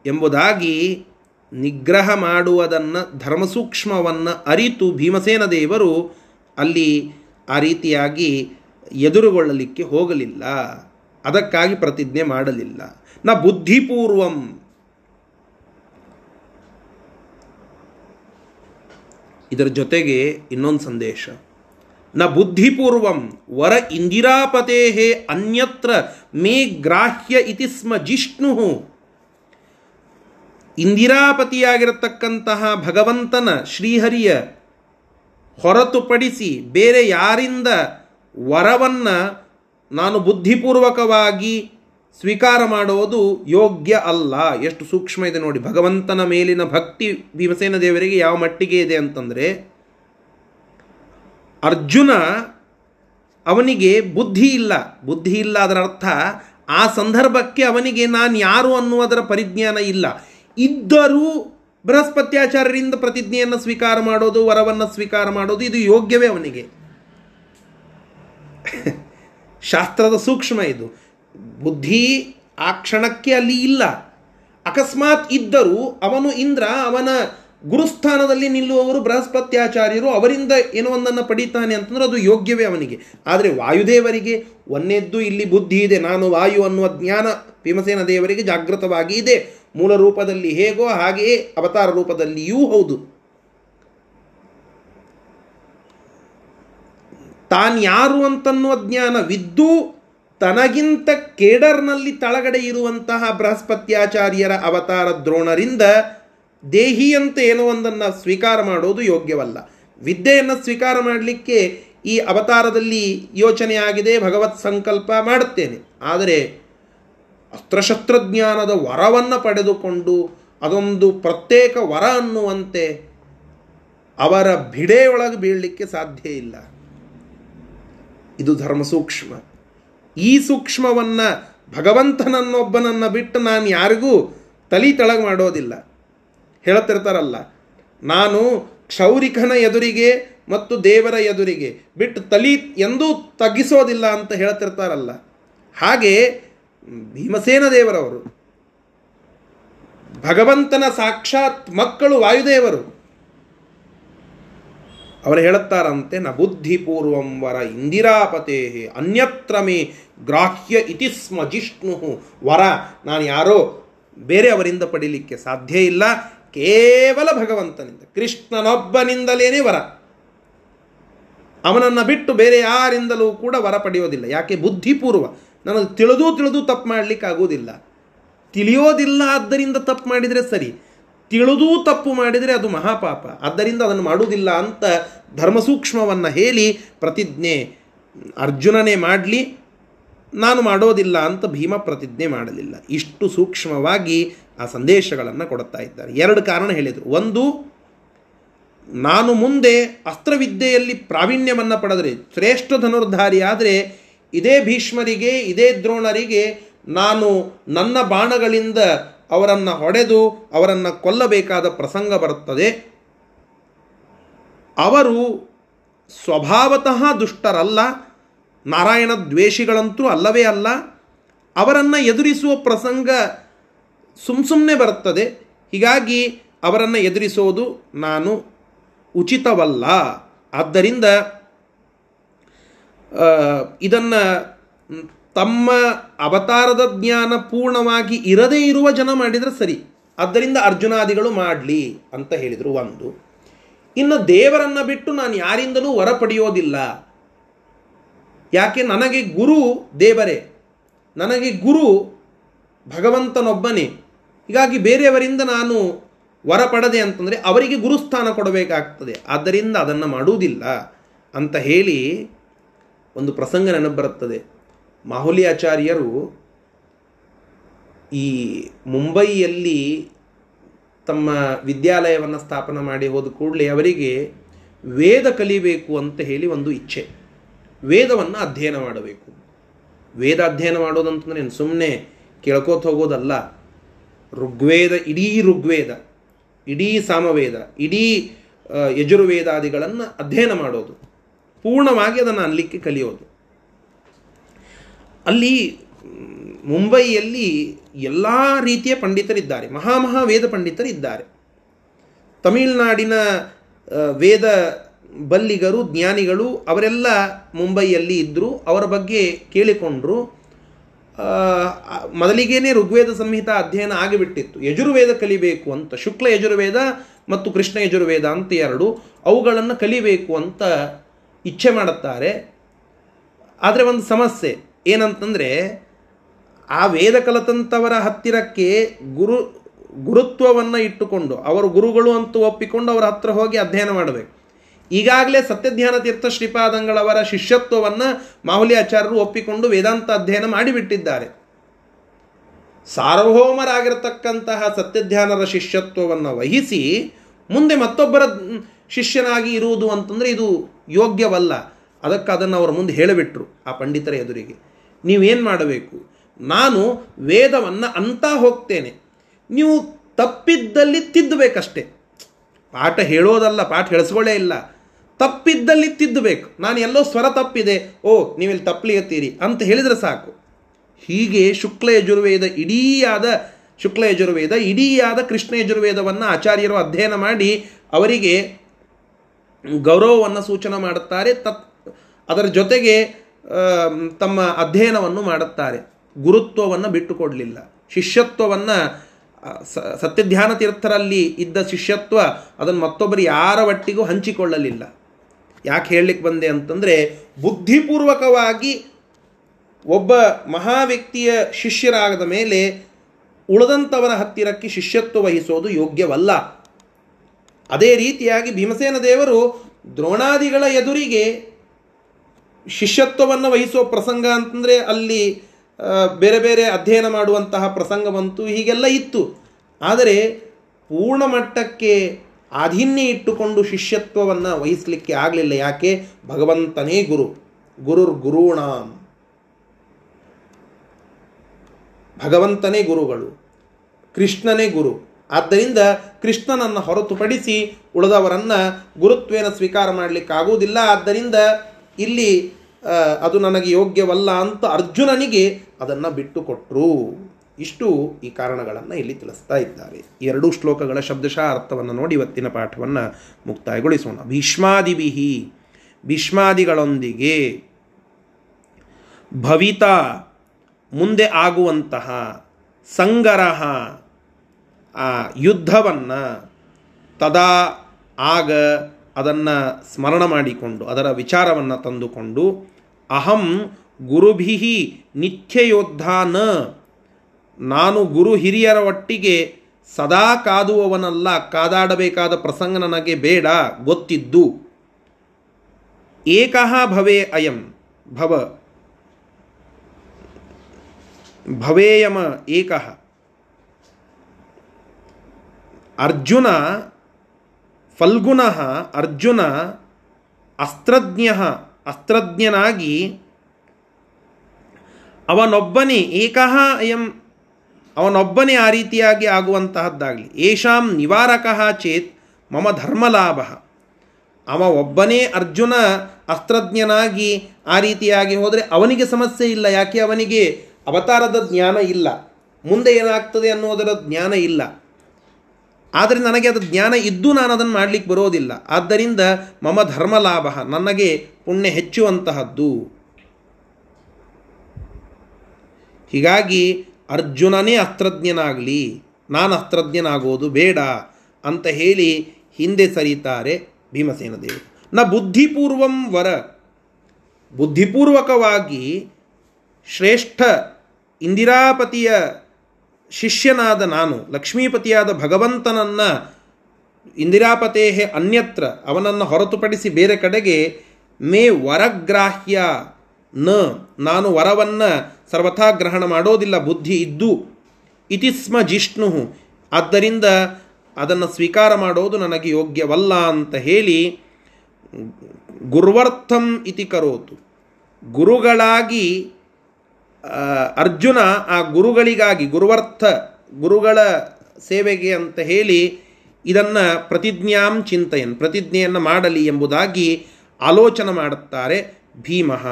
Speaker 1: ಎಂಬುದಾಗಿ ನಿಗ್ರಹ ಮಾಡುವುದನ್ನು, ಧರ್ಮಸೂಕ್ಷ್ಮವನ್ನು ಅರಿತು ಭೀಮಸೇನ ದೇವರು ಅಲ್ಲಿ ಆ ರೀತಿಯಾಗಿ ಎದುರುಗೊಳ್ಳಲಿಕ್ಕೆ ಹೋಗಲಿಲ್ಲ. ಅದಕ್ಕಾಗಿ ಪ್ರತಿಜ್ಞೆ ಮಾಡಲಿಲ್ಲ. ನ ಬುದ್ಧಿಪೂರ್ವಂ. ಇದರ ಜೊತೆಗೆ ಇನ್ನೊಂದು ಸಂದೇಶ. ನ ಬುದ್ಧಿಪೂರ್ವಂ ವರ ಇಂದಿರಾಪತೆ ಅನ್ಯತ್ರ ಮೇ ಗ್ರಾಹ್ಯ ಇತಿ ಸ್ಮ ಜಿಷ್ಣು. ಇಂದಿರಾಪತಿಯಾಗಿರತಕ್ಕಂತಹ ಭಗವಂತನ ಶ್ರೀಹರಿಯ ಹೊರತುಪಡಿಸಿ ಬೇರೆ ಯಾರಿಂದ ವರವನ್ನು ನಾನು ಬುದ್ಧಿಪೂರ್ವಕವಾಗಿ ಸ್ವೀಕಾರ ಮಾಡುವುದು ಯೋಗ್ಯ ಅಲ್ಲ. ಎಷ್ಟು ಸೂಕ್ಷ್ಮ ಇದೆ ನೋಡಿ. ಭಗವಂತನ ಮೇಲಿನ ಭಕ್ತಿ ಭೀಮಸೇನ ದೇವರಿಗೆ ಯಾವ ಮಟ್ಟಿಗೆ ಇದೆ ಅಂತಂದರೆ ಅರ್ಜುನ ಅವನಿಗೆ ಬುದ್ಧಿ ಇಲ್ಲ. ಬುದ್ಧಿ ಇಲ್ಲ ಅದರ ಅರ್ಥ ಆ ಸಂದರ್ಭಕ್ಕೆ ಅವನಿಗೆ ನಾನು ಯಾರು ಅನ್ನುವುದರ ಪರಿಜ್ಞಾನ ಇಲ್ಲ. ಇದ್ದರೂ ಬೃಹಸ್ಪತ್ಯಾಚಾರ್ಯರಿಂದ ಪ್ರತಿಜ್ಞೆಯನ್ನು ಸ್ವೀಕಾರ ಮಾಡೋದು, ವರವನ್ನು ಸ್ವೀಕಾರ ಮಾಡೋದು ಇದು ಯೋಗ್ಯವೇ ಅವನಿಗೆ. ಶಾಸ್ತ್ರದ ಸೂಕ್ಷ್ಮ ಇದು. ಬುದ್ಧಿ ಆ ಕ್ಷಣಕ್ಕೆ ಅಲ್ಲಿ ಇಲ್ಲ. ಅಕಸ್ಮಾತ್ ಇದ್ದರೂ ಅವನು ಇಂದ್ರ ಅವನ ಗುರುಸ್ಥಾನದಲ್ಲಿ ನಿಲ್ಲುವವರು ಬೃಹಸ್ಪತ್ಯಾಚಾರ್ಯರು, ಅವರಿಂದ ಏನೋ ಒಂದನ್ನು ಪಡೀತಾನೆ ಅಂತಂದ್ರೆ ಅದು ಯೋಗ್ಯವೇ ಅವನಿಗೆ. ಆದರೆ ವಾಯುದೇವರಿಗೆ ಒಂದೆದ್ದು ಇಲ್ಲಿ ಬುದ್ಧಿ ಇದೆ. ನಾನು ವಾಯು ಅನ್ನುವ ಜ್ಞಾನ ಭೀಮಸೇನ ದೇವರಿಗೆ ಜಾಗೃತವಾಗಿ ಇದೆ. ಮೂಲ ರೂಪದಲ್ಲಿ ಹೇಗೋ ಹಾಗೆಯೇ ಅವತಾರ ರೂಪದಲ್ಲಿಯೂ ಹೌದು. ತಾನ್ಯಾರು ಅಂತನ್ನುವ ಜ್ಞಾನವಿದ್ದು ತನಗಿಂತ ಕೇಡರ್ನಲ್ಲಿ ತಳಗಡೆ ಇರುವಂತಹ ಬೃಹಸ್ಪತ್ಯಾಚಾರ್ಯರ ಅವತಾರ ದ್ರೋಣರಿಂದ ದೇಹಿಯಂತೆ ಏನೋ ಒಂದನ್ನು ಸ್ವೀಕಾರ ಮಾಡೋದು ಯೋಗ್ಯವಲ್ಲ. ವಿದ್ಯೆಯನ್ನು ಸ್ವೀಕಾರ ಮಾಡಲಿಕ್ಕೆ ಈ ಅವತಾರದಲ್ಲಿ ಯೋಚನೆ ಆಗಿದೆ, ಭಗವತ್ ಸಂಕಲ್ಪ ಮಾಡುತ್ತೇನೆ. ಆದರೆ ಅಸ್ತ್ರಶಸ್ತ್ರಜ್ಞಾನದ ವರವನ್ನು ಪಡೆದುಕೊಂಡು ಅದೊಂದು ಪ್ರತ್ಯೇಕ ವರ ಅನ್ನುವಂತೆ ಅವರ ಬಿಡೆಯೊಳಗೆ ಬೀಳಲಿಕ್ಕೆ ಸಾಧ್ಯ ಇಲ್ಲ. ಇದು ಧರ್ಮ ಸೂಕ್ಷ್ಮ. ಈ ಸೂಕ್ಷ್ಮವನ್ನು ಭಗವಂತನನ್ನೊಬ್ಬನನ್ನು ಬಿಟ್ಟು ನಾನು ಯಾರಿಗೂ ತಲಿ ತಳಗ ಮಾಡೋದಿಲ್ಲ. ಹೇಳ್ತಿರ್ತಾರಲ್ಲ ನಾನು ಕ್ಷೌರಿಕನ ಎದುರಿಗೆ ಮತ್ತು ದೇವರ ಎದುರಿಗೆ ಬಿಟ್ಟು ತಲಿ ಎಂದೂ ತಗ್ಗಿಸೋದಿಲ್ಲ ಅಂತ ಹೇಳ್ತಿರ್ತಾರಲ್ಲ ಹಾಗೆ ಭೀಮಸೇನ ದೇವರವರು, ಭಗವಂತನ ಸಾಕ್ಷಾತ್ ಮಕ್ಕಳು ವಾಯುದೇವರು, ಅವರು ಹೇಳುತ್ತಾರಂತೆ, ನ ಬುದ್ಧಿಪೂರ್ವಂ ವರ ಇಂದಿರಾಪತೆ ಅನ್ಯತ್ರ ಮೇ ಗ್ರಾಹ್ಯ ಇತಿ ಸ್ಮ ಜಿಷ್ಣು ವರ. ನಾನು ಯಾರೋ ಬೇರೆ ಅವರಿಂದ ಪಡೀಲಿಕ್ಕೆ ಸಾಧ್ಯ ಇಲ್ಲ ಕೇವಲ ಭಗವಂತನಿಂದ, ಕೃಷ್ಣನೊಬ್ಬನಿಂದಲೇನೇ ವರ. ಅವನನ್ನು ಬಿಟ್ಟು ಬೇರೆ ಯಾರಿಂದಲೂ ಕೂಡ ವರ ಪಡೆಯೋದಿಲ್ಲ. ಯಾಕೆ? ಬುದ್ಧಿಪೂರ್ವ. ನನಗೆ ತಿಳಿದೂ ತಿಳಿದು ತಪ್ಪು ಮಾಡಲಿಕ್ಕೆ ಆಗೋದಿಲ್ಲ ತಿಳಿಯೋದಿಲ್ಲ ಆದ್ದರಿಂದ ತಪ್ಪು ಮಾಡಿದರೆ ಸರಿ. ತಿಳಿದೂ ತಪ್ಪು ಮಾಡಿದರೆ ಅದು ಮಹಾಪಾಪ. ಆದ್ದರಿಂದ ಅದನ್ನು ಮಾಡುವುದಿಲ್ಲ ಅಂತ ಧರ್ಮಸೂಕ್ಷ್ಮವನ್ನು ಹೇಳಿ ಪ್ರತಿಜ್ಞೆ ಅರ್ಜುನನೇ ಮಾಡಲಿ. ನಾನು ಮಾಡೋದಿಲ್ಲ ಅಂತ ಭೀಮ ಪ್ರತಿಜ್ಞೆ ಮಾಡಲಿಲ್ಲ. ಇಷ್ಟು ಸೂಕ್ಷ್ಮವಾಗಿ ಆ ಸಂದೇಶಗಳನ್ನು ಕೊಡುತ್ತಾ ಇದ್ದಾರೆ. ಎರಡು ಕಾರಣ ಹೇಳಿದರು. ಒಂದು, ನಾನು ಮುಂದೆ ಅಸ್ತ್ರವಿದ್ಯೆಯಲ್ಲಿ ಪ್ರಾವೀಣ್ಯವನ್ನು ಪಡೆದರೆ, ಶ್ರೇಷ್ಠ ಧನುರ್ಧಾರಿ ಆದರೆ, ಇದೇ ಭೀಷ್ಮರಿಗೆ, ಇದೇ ದ್ರೋಣರಿಗೆ ನಾನು ನನ್ನ ಬಾಣಗಳಿಂದ ಅವರನ್ನು ಹೊಡೆದು ಅವರನ್ನು ಕೊಲ್ಲಬೇಕಾದ ಪ್ರಸಂಗ ಬರುತ್ತದೆ. ಅವರು ಸ್ವಭಾವತಃ ದುಷ್ಟರಲ್ಲ. ನಾರಾಯಣ ದ್ವೇಷಿಗಳಂತೂ ಅಲ್ಲವೇ ಅಲ್ಲ, ಅವರನ್ನು ಎದುರಿಸುವ ಪ್ರಸಂಗ ಸುಮ್ ಸುಮ್ಮನೆ ಬರುತ್ತದೆ. ಹೀಗಾಗಿ ಅವರನ್ನು ಎದುರಿಸೋದು ನಾನು ಉಚಿತವಲ್ಲ. ಆದ್ದರಿಂದ ಇದನ್ನು ತಮ್ಮ ಅವತಾರದ ಜ್ಞಾನ ಪೂರ್ಣವಾಗಿ ಇರದೇ ಇರುವ ಜನ ಮಾಡಿದರೆ ಸರಿ. ಆದ್ದರಿಂದ ಅರ್ಜುನಾದಿಗಳು ಮಾಡಲಿ ಅಂತ ಹೇಳಿದರು ಒಂದು. ಇನ್ನು ದೇವರನ್ನು ಬಿಟ್ಟು ನಾನು ಯಾರಿಂದಲೂ ವರ ಪಡೆಯೋದಿಲ್ಲ ಯಾಕೆ ನನಗೆ ಗುರು ದೇವರೇ? ನನಗೆ ಗುರು ಭಗವಂತನೊಬ್ಬನೇ. ಹೀಗಾಗಿ ಬೇರೆಯವರಿಂದ ನಾನು ವರ ಪಡದೆ ಅಂತಂದರೆ ಅವರಿಗೆ ಗುರುಸ್ಥಾನ ಕೊಡಬೇಕಾಗ್ತದೆ. ಆದ್ದರಿಂದ ಅದನ್ನು ಮಾಡುವುದಿಲ್ಲ ಅಂತ ಹೇಳಿ ಒಂದು ಪ್ರಸಂಗ ನೆನಪು ಬರುತ್ತದೆ ಮಾಹುಲಿ ಆಚಾರ್ಯರು ಈ ಮುಂಬೈಯಲ್ಲಿ ತಮ್ಮ ವಿದ್ಯಾಲಯವನ್ನು ಸ್ಥಾಪನೆ ಮಾಡಿ ಹೋದ ಕೂಡಲೇ ಅವರಿಗೆ ವೇದ ಕಲಿಬೇಕು ಅಂತ ಹೇಳಿ ಒಂದು ಇಚ್ಛೆ. ವೇದವನ್ನು ಅಧ್ಯಯನ ಮಾಡಬೇಕು. ವೇದ ಅಧ್ಯಯನ ಮಾಡೋದಂತಂದ್ರೆ ಸುಮ್ಮನೆ ಕೇಳ್ಕೋತ ಹೋಗೋದಲ್ಲ. ಋಗ್ವೇದ, ಇಡೀ ಋಗ್ವೇದ, ಇಡೀ ಸಾಮವೇದ, ಇಡೀ ಯಜುರ್ವೇದಾದಿಗಳನ್ನು ಅಧ್ಯಯನ ಮಾಡೋದು. ಪೂರ್ಣವಾಗಿ ಅದನ್ನು ಅನ್ಲಿಕ್ಕೆ ಕಲಿಯೋದು. ಅಲ್ಲಿ, ಮುಂಬೈಯಲ್ಲಿ ಎಲ್ಲ ರೀತಿಯ ಪಂಡಿತರಿದ್ದಾರೆ. ಮಹಾಮಹಾ ವೇದ ಪಂಡಿತರಿದ್ದಾರೆ. ತಮಿಳುನಾಡಿನ ವೇದ ಬಲ್ಲಿಗರು, ಜ್ಞಾನಿಗಳು ಅವರೆಲ್ಲ ಮುಂಬೈಯಲ್ಲಿ ಇದ್ದರು ಅವರ ಬಗ್ಗೆ ಕೇಳಿಕೊಂಡ್ರು. ಮೊದಲಿಗೇನೆ ಋಗ್ವೇದ ಸಂಹಿತ ಅಧ್ಯಯನ ಆಗಿಬಿಟ್ಟಿತ್ತು. ಯಜುರ್ವೇದ ಕಲಿಬೇಕು ಅಂತ, ಶುಕ್ಲ ಯಜುರ್ವೇದ ಮತ್ತು ಕೃಷ್ಣ ಯಜುರ್ವೇದ ಅಂತ ಎರಡು, ಅವುಗಳನ್ನು ಕಲಿಬೇಕು ಅಂತ ಇಚ್ಛೆ ಮಾಡುತ್ತಾರೆ. ಆದರೆ ಒಂದು ಸಮಸ್ಯೆ ಏನಂತಂದರೆ, ಆ ವೇದ ಕಲತಂತವರ ಹತ್ತಿರಕ್ಕೆ ಗುರು, ಗುರುತ್ವವನ್ನು ಇಟ್ಟುಕೊಂಡು, ಅವರು ಗುರುಗಳು ಅಂತ ಒಪ್ಪಿಕೊಂಡು ಅವರ ಹತ್ರ ಹೋಗಿ ಅಧ್ಯಯನ ಮಾಡಬೇಕು. ಈಗಾಗಲೇ ಸತ್ಯಜ್ಞಾನ ತೀರ್ಥ ಶ್ರೀಪಾದಂಗಳವರ ಶಿಷ್ಯತ್ವವನ್ನು ಮಾಹುಲಿ ಆಚಾರ್ಯರು ಒಪ್ಪಿಕೊಂಡು ವೇದಾಂತ ಅಧ್ಯಯನ ಮಾಡಿಬಿಟ್ಟಿದ್ದಾರೆ. ಸಾರ್ವಭೌಮರಾಗಿರತಕ್ಕಂತಹ ಸತ್ಯಧ್ಯಾನದ ಶಿಷ್ಯತ್ವವನ್ನು ವಹಿಸಿ ಮುಂದೆ ಮತ್ತೊಬ್ಬರ ಶಿಷ್ಯನಾಗಿ ಇರುವುದು ಅಂತಂದರೆ ಇದು ಯೋಗ್ಯವಲ್ಲ. ಅದಕ್ಕೆ ಅದನ್ನು ಅವರ ಮುಂದೆ ಹೇಳಿಬಿಟ್ರು ಆ ಪಂಡಿತರ ಎದುರಿಗೆ. ನೀವೇನು ಮಾಡಬೇಕು? ನಾನು ವೇದವನ್ನು ಅಂತ ಹೋಗ್ತೇನೆ. ನೀವು ತಪ್ಪಿದ್ದಲ್ಲಿ ತಿದ್ದಬೇಕಷ್ಟೇ. ಪಾಠ ಹೇಳೋದಲ್ಲ, ಪಾಠ ಹೇಳಿಸ್ಕೊಳ್ಳೇ ಇಲ್ಲ. ತಪ್ಪಿದ್ದಲ್ಲಿ ತಿದ್ದಬೇಕು. ನಾನು ಎಲ್ಲೋ ಸ್ವರ ತಪ್ಪಿದೆ, ಓ, ನೀವಿಲ್ಲಿ ತಪ್ಪಲಿಗತ್ತೀರಿ ಅಂತ ಹೇಳಿದರೆ ಸಾಕು. ಹೀಗೆ ಶುಕ್ಲ ಯಜುರ್ವೇದ ಆದ, ಶುಕ್ಲ ಯಜುರ್ವೇದ ಇಡೀಯಾದ ಕೃಷ್ಣ ಯಜುರ್ವೇದವನ್ನು ಆಚಾರ್ಯರು ಅಧ್ಯಯನ ಮಾಡಿ ಅವರಿಗೆ ಗೌರವವನ್ನು ಸೂಚನೆ ಮಾಡುತ್ತಾರೆ, ತತ್, ಅದರ ಜೊತೆಗೆ ತಮ್ಮ ಅಧ್ಯಯನವನ್ನು ಮಾಡುತ್ತಾರೆ. ಗುರುತ್ವವನ್ನು ಬಿಟ್ಟುಕೊಡಲಿಲ್ಲ. ಶಿಷ್ಯತ್ವವನ್ನು ಸತ್ಯಧ್ಯಾನ ತೀರ್ಥರಲ್ಲಿ ಇದ್ದ ಶಿಷ್ಯತ್ವ ಅದನ್ನು ಮತ್ತೊಬ್ಬರು ಯಾರ ಒಟ್ಟಿಗೂ ಹಂಚಿಕೊಳ್ಳಲಿಲ್ಲ. ಯಾಕೆ ಹೇಳಲಿಕ್ಕೆ ಬಂದೆ ಅಂತಂದರೆ ಬುದ್ಧಿಪೂರ್ವಕವಾಗಿ ಒಬ್ಬ ಮಹಾ ವ್ಯಕ್ತಿಯ ಶಿಷ್ಯರಾಗದ ಮೇಲೆ ಉಳಿದಂಥವರ ಹತ್ತಿರಕ್ಕೆ ಶಿಷ್ಯತ್ವ ವಹಿಸೋದು ಯೋಗ್ಯವಲ್ಲ. ಅದೇ ರೀತಿಯಾಗಿ ಭೀಮಸೇನ ದೇವರು ದ್ರೋಣಾದಿಗಳ ಎದುರಿಗೆ ಶಿಷ್ಯತ್ವವನ್ನು ವಹಿಸುವ ಪ್ರಸಂಗ ಅಂತಂದರೆ ಅಲ್ಲಿ ಬೇರೆ ಬೇರೆ ಅಧ್ಯಯನ ಮಾಡುವಂತಹ ಪ್ರಸಂಗವಂತೂ ಹೀಗೆಲ್ಲ ಇತ್ತು. ಆದರೆ ಪೂರ್ಣ ಮಟ್ಟಕ್ಕೆ ಆಧಿನ್ಯ ಇಟ್ಟುಕೊಂಡು ಶಿಷ್ಯತ್ವವನ್ನು ವಹಿಸಲಿಕ್ಕೆ ಆಗಲಿಲ್ಲ. ಯಾಕೆ? ಭಗವಂತನೇ ಗುರು. ಗುರುರ್ ಗುರುಣಾಂ. ಭಗವಂತನೇ ಗುರುಗಳು. ಕೃಷ್ಣನೇ ಗುರು. ಆದ್ದರಿಂದ ಕೃಷ್ಣನನ್ನು ಹೊರತುಪಡಿಸಿ ಉಳಿದವರನ್ನು ಗುರುತ್ವೇನ ಸ್ವೀಕಾರ ಮಾಡಲಿಕ್ಕಾಗುವುದಿಲ್ಲ ಆದ್ದರಿಂದ ಇಲ್ಲಿ ಅದು ನನಗೆ ಯೋಗ್ಯವಲ್ಲ ಅಂತ ಅರ್ಜುನನಿಗೆ ಅದನ್ನು ಬಿಟ್ಟು ಕೊಟ್ಟರು ಇಷ್ಟು ಈ ಕಾರಣಗಳನ್ನು ಇಲ್ಲಿ ತಿಳಿಸ್ತಾ ಇದ್ದಾರೆ. ಎರಡೂ ಶ್ಲೋಕಗಳ ಶಬ್ದಶಃ ಅರ್ಥವನ್ನು ನೋಡಿ ಇವತ್ತಿನ ಪಾಠವನ್ನು ಮುಕ್ತಾಯಗೊಳಿಸೋಣ. ಭೀಷ್ಮಾದಿಬಿಹಿ ಭೀಷ್ಮಾದಿಗಳೊಂದಿಗೆ ಭವಿತ ಮುಂದೆ ಆಗುವಂತಹ ಸಂಗರಹ, ಆ ಯುದ್ಧವನ್ನು ತದಾ ಆಗ ಅದನ್ನು ಸ್ಮರಣ ಮಾಡಿಕೊಂಡು, ಅದರ ವಿಚಾರವನ್ನು ತಂದುಕೊಂಡು, ಅಹಂ ಗುರುಭಿ ನಿತ್ಯಯೋದ್ಧಾನ ನಾನು ಗುರು ಹಿರಿಯರ ಒಟ್ಟಿಗೆ ಸದಾ ಕಾದುವವನಲ್ಲ, ಕಾದಾಡಬೇಕಾದ ಪ್ರಸಂಗ ನನಗೆ ಬೇಡ, ಗೊತ್ತಿದ್ದು. ಏಕಃ ಭವೇ ಅಯಂ, ಭವ, ಭವೇಯಮ ಏಕ. ಅರ್ಜುನ ಫಲ್ಗುಣಃ ಅರ್ಜುನ ಅಸ್ತ್ರಜ್ಞ, ಅಸ್ತ್ರಜ್ಞನಾಗಿ ಅವನೊಬ್ಬನೇ ಏಕಃ ಅಯಂ ಅವನೊಬ್ಬನೇ ಆ ರೀತಿಯಾಗಿ ಆಗುವಂತಹದ್ದಾಗಲಿ. ಏಷಾಂ ನಿವಾರಕ ಚೇತ್ ಮಮ ಧರ್ಮಲಾಭ. ಅವ ಒಬ್ಬನೇ ಅರ್ಜುನ ಅಸ್ತ್ರಜ್ಞನಾಗಿ ಆ ರೀತಿಯಾಗಿ ಹೋದರೆ ಅವನಿಗೆ ಸಮಸ್ಯೆ ಇಲ್ಲ. ಯಾಕೆ? ಅವನಿಗೆ ಅವತಾರದ ಜ್ಞಾನ ಇಲ್ಲ. ಮುಂದೆ ಏನಾಗ್ತದೆ ಅನ್ನೋದರ ಜ್ಞಾನ ಇಲ್ಲ. ಆದರೆ ನನಗೆ ಅದು ಜ್ಞಾನ ಇದ್ದು ನಾನು ಅದನ್ನು ಮಾಡಲಿಕ್ಕೆ ಬರೋದಿಲ್ಲ. ಆದ್ದರಿಂದ ಮಮ ಧರ್ಮಲಾಭ, ನನಗೆ ಪುಣ್ಯ ಹೆಚ್ಚುವಂತಹದ್ದು. ಹೀಗಾಗಿ ಅರ್ಜುನನೇ ಅಸ್ತ್ರಜ್ಞನಾಗಲಿ, ನಾನು ಅಸ್ತ್ರಜ್ಞನಾಗೋದು ಬೇಡ ಅಂತ ಹೇಳಿ ಹಿಂದೆ ಸರಿತಾರೆ ಭೀಮಸೇನ ದೇವರು. ನ ಬುದ್ಧಿಪೂರ್ವಂ ವರ. ಬುದ್ಧಿಪೂರ್ವಕವಾಗಿ ಶ್ರೇಷ್ಠ ಇಂದಿರಾಪತಿಯ ಶಿಷ್ಯನಾದ ನಾನು, ಲಕ್ಷ್ಮೀಪತಿಯಾದ ಭಗವಂತನನ್ನು ಇಂದಿರಾಪತೇಹೆ ಅನ್ಯತ್ರ ಅವನನ್ನು ಹೊರತುಪಡಿಸಿ ಬೇರೆ ಕಡೆಗೆ ಮೇ ವರಗ್ರಾಹ್ಯ ನ, ನಾನು ವರವನ್ನು ಸರ್ವಥಾ ಗ್ರಹಣ ಮಾಡೋದಿಲ್ಲ, ಬುದ್ಧಿ ಇದ್ದು, ಇತಿ ಸ್ಮ ಜಿಷ್ಣು. ಆದ್ದರಿಂದ ಅದನ್ನು ಸ್ವೀಕಾರ ಮಾಡೋದು ನನಗೆ ಯೋಗ್ಯವಲ್ಲ ಅಂತ ಹೇಳಿ ಗುರುವರ್ಥಂ ಇತಿ ಕರೋತು. ಗುರುಗಳಾಗಿ ಅರ್ಜುನ ಆ ಗುರುಗಳಿಗಾಗಿ, ಗುರುವರ್ಥ ಗುರುಗಳ ಸೇವೆಗೆ ಅಂತ ಹೇಳಿ ಇದನ್ನು ಪ್ರತಿಜ್ಞಾಂ ಚಿಂತೆಯನ್, ಪ್ರತಿಜ್ಞೆಯನ್ನು ಮಾಡಲಿ ಎಂಬುದಾಗಿ ಆಲೋಚನೆ ಮಾಡುತ್ತಾರೆ ಭೀಮಃ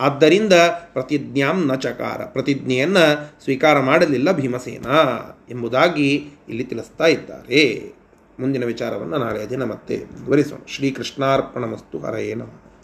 Speaker 1: ಆದ್ದರಿಂದ ಪ್ರತಿಜ್ಞಾಂ ನ ಚಕಾರ, ಪ್ರತಿಜ್ಞೆಯನ್ನು ಸ್ವೀಕಾರ ಮಾಡಲಿಲ್ಲ ಭೀಮಸೇನ ಎಂಬುದಾಗಿ ಇಲ್ಲಿ ತಿಳಿಸ್ತಾ ಇದ್ದಾರೆ. ಮುಂದಿನ ವಿಚಾರವನ್ನು ನಾಳೆ ದಿನ ಮತ್ತೆ ವಿವರಿಸೋಣ ಶ್ರೀಕೃಷ್ಣಾರ್ಪಣಮಸ್ತು, ಹರಯೇ ನಮಃ.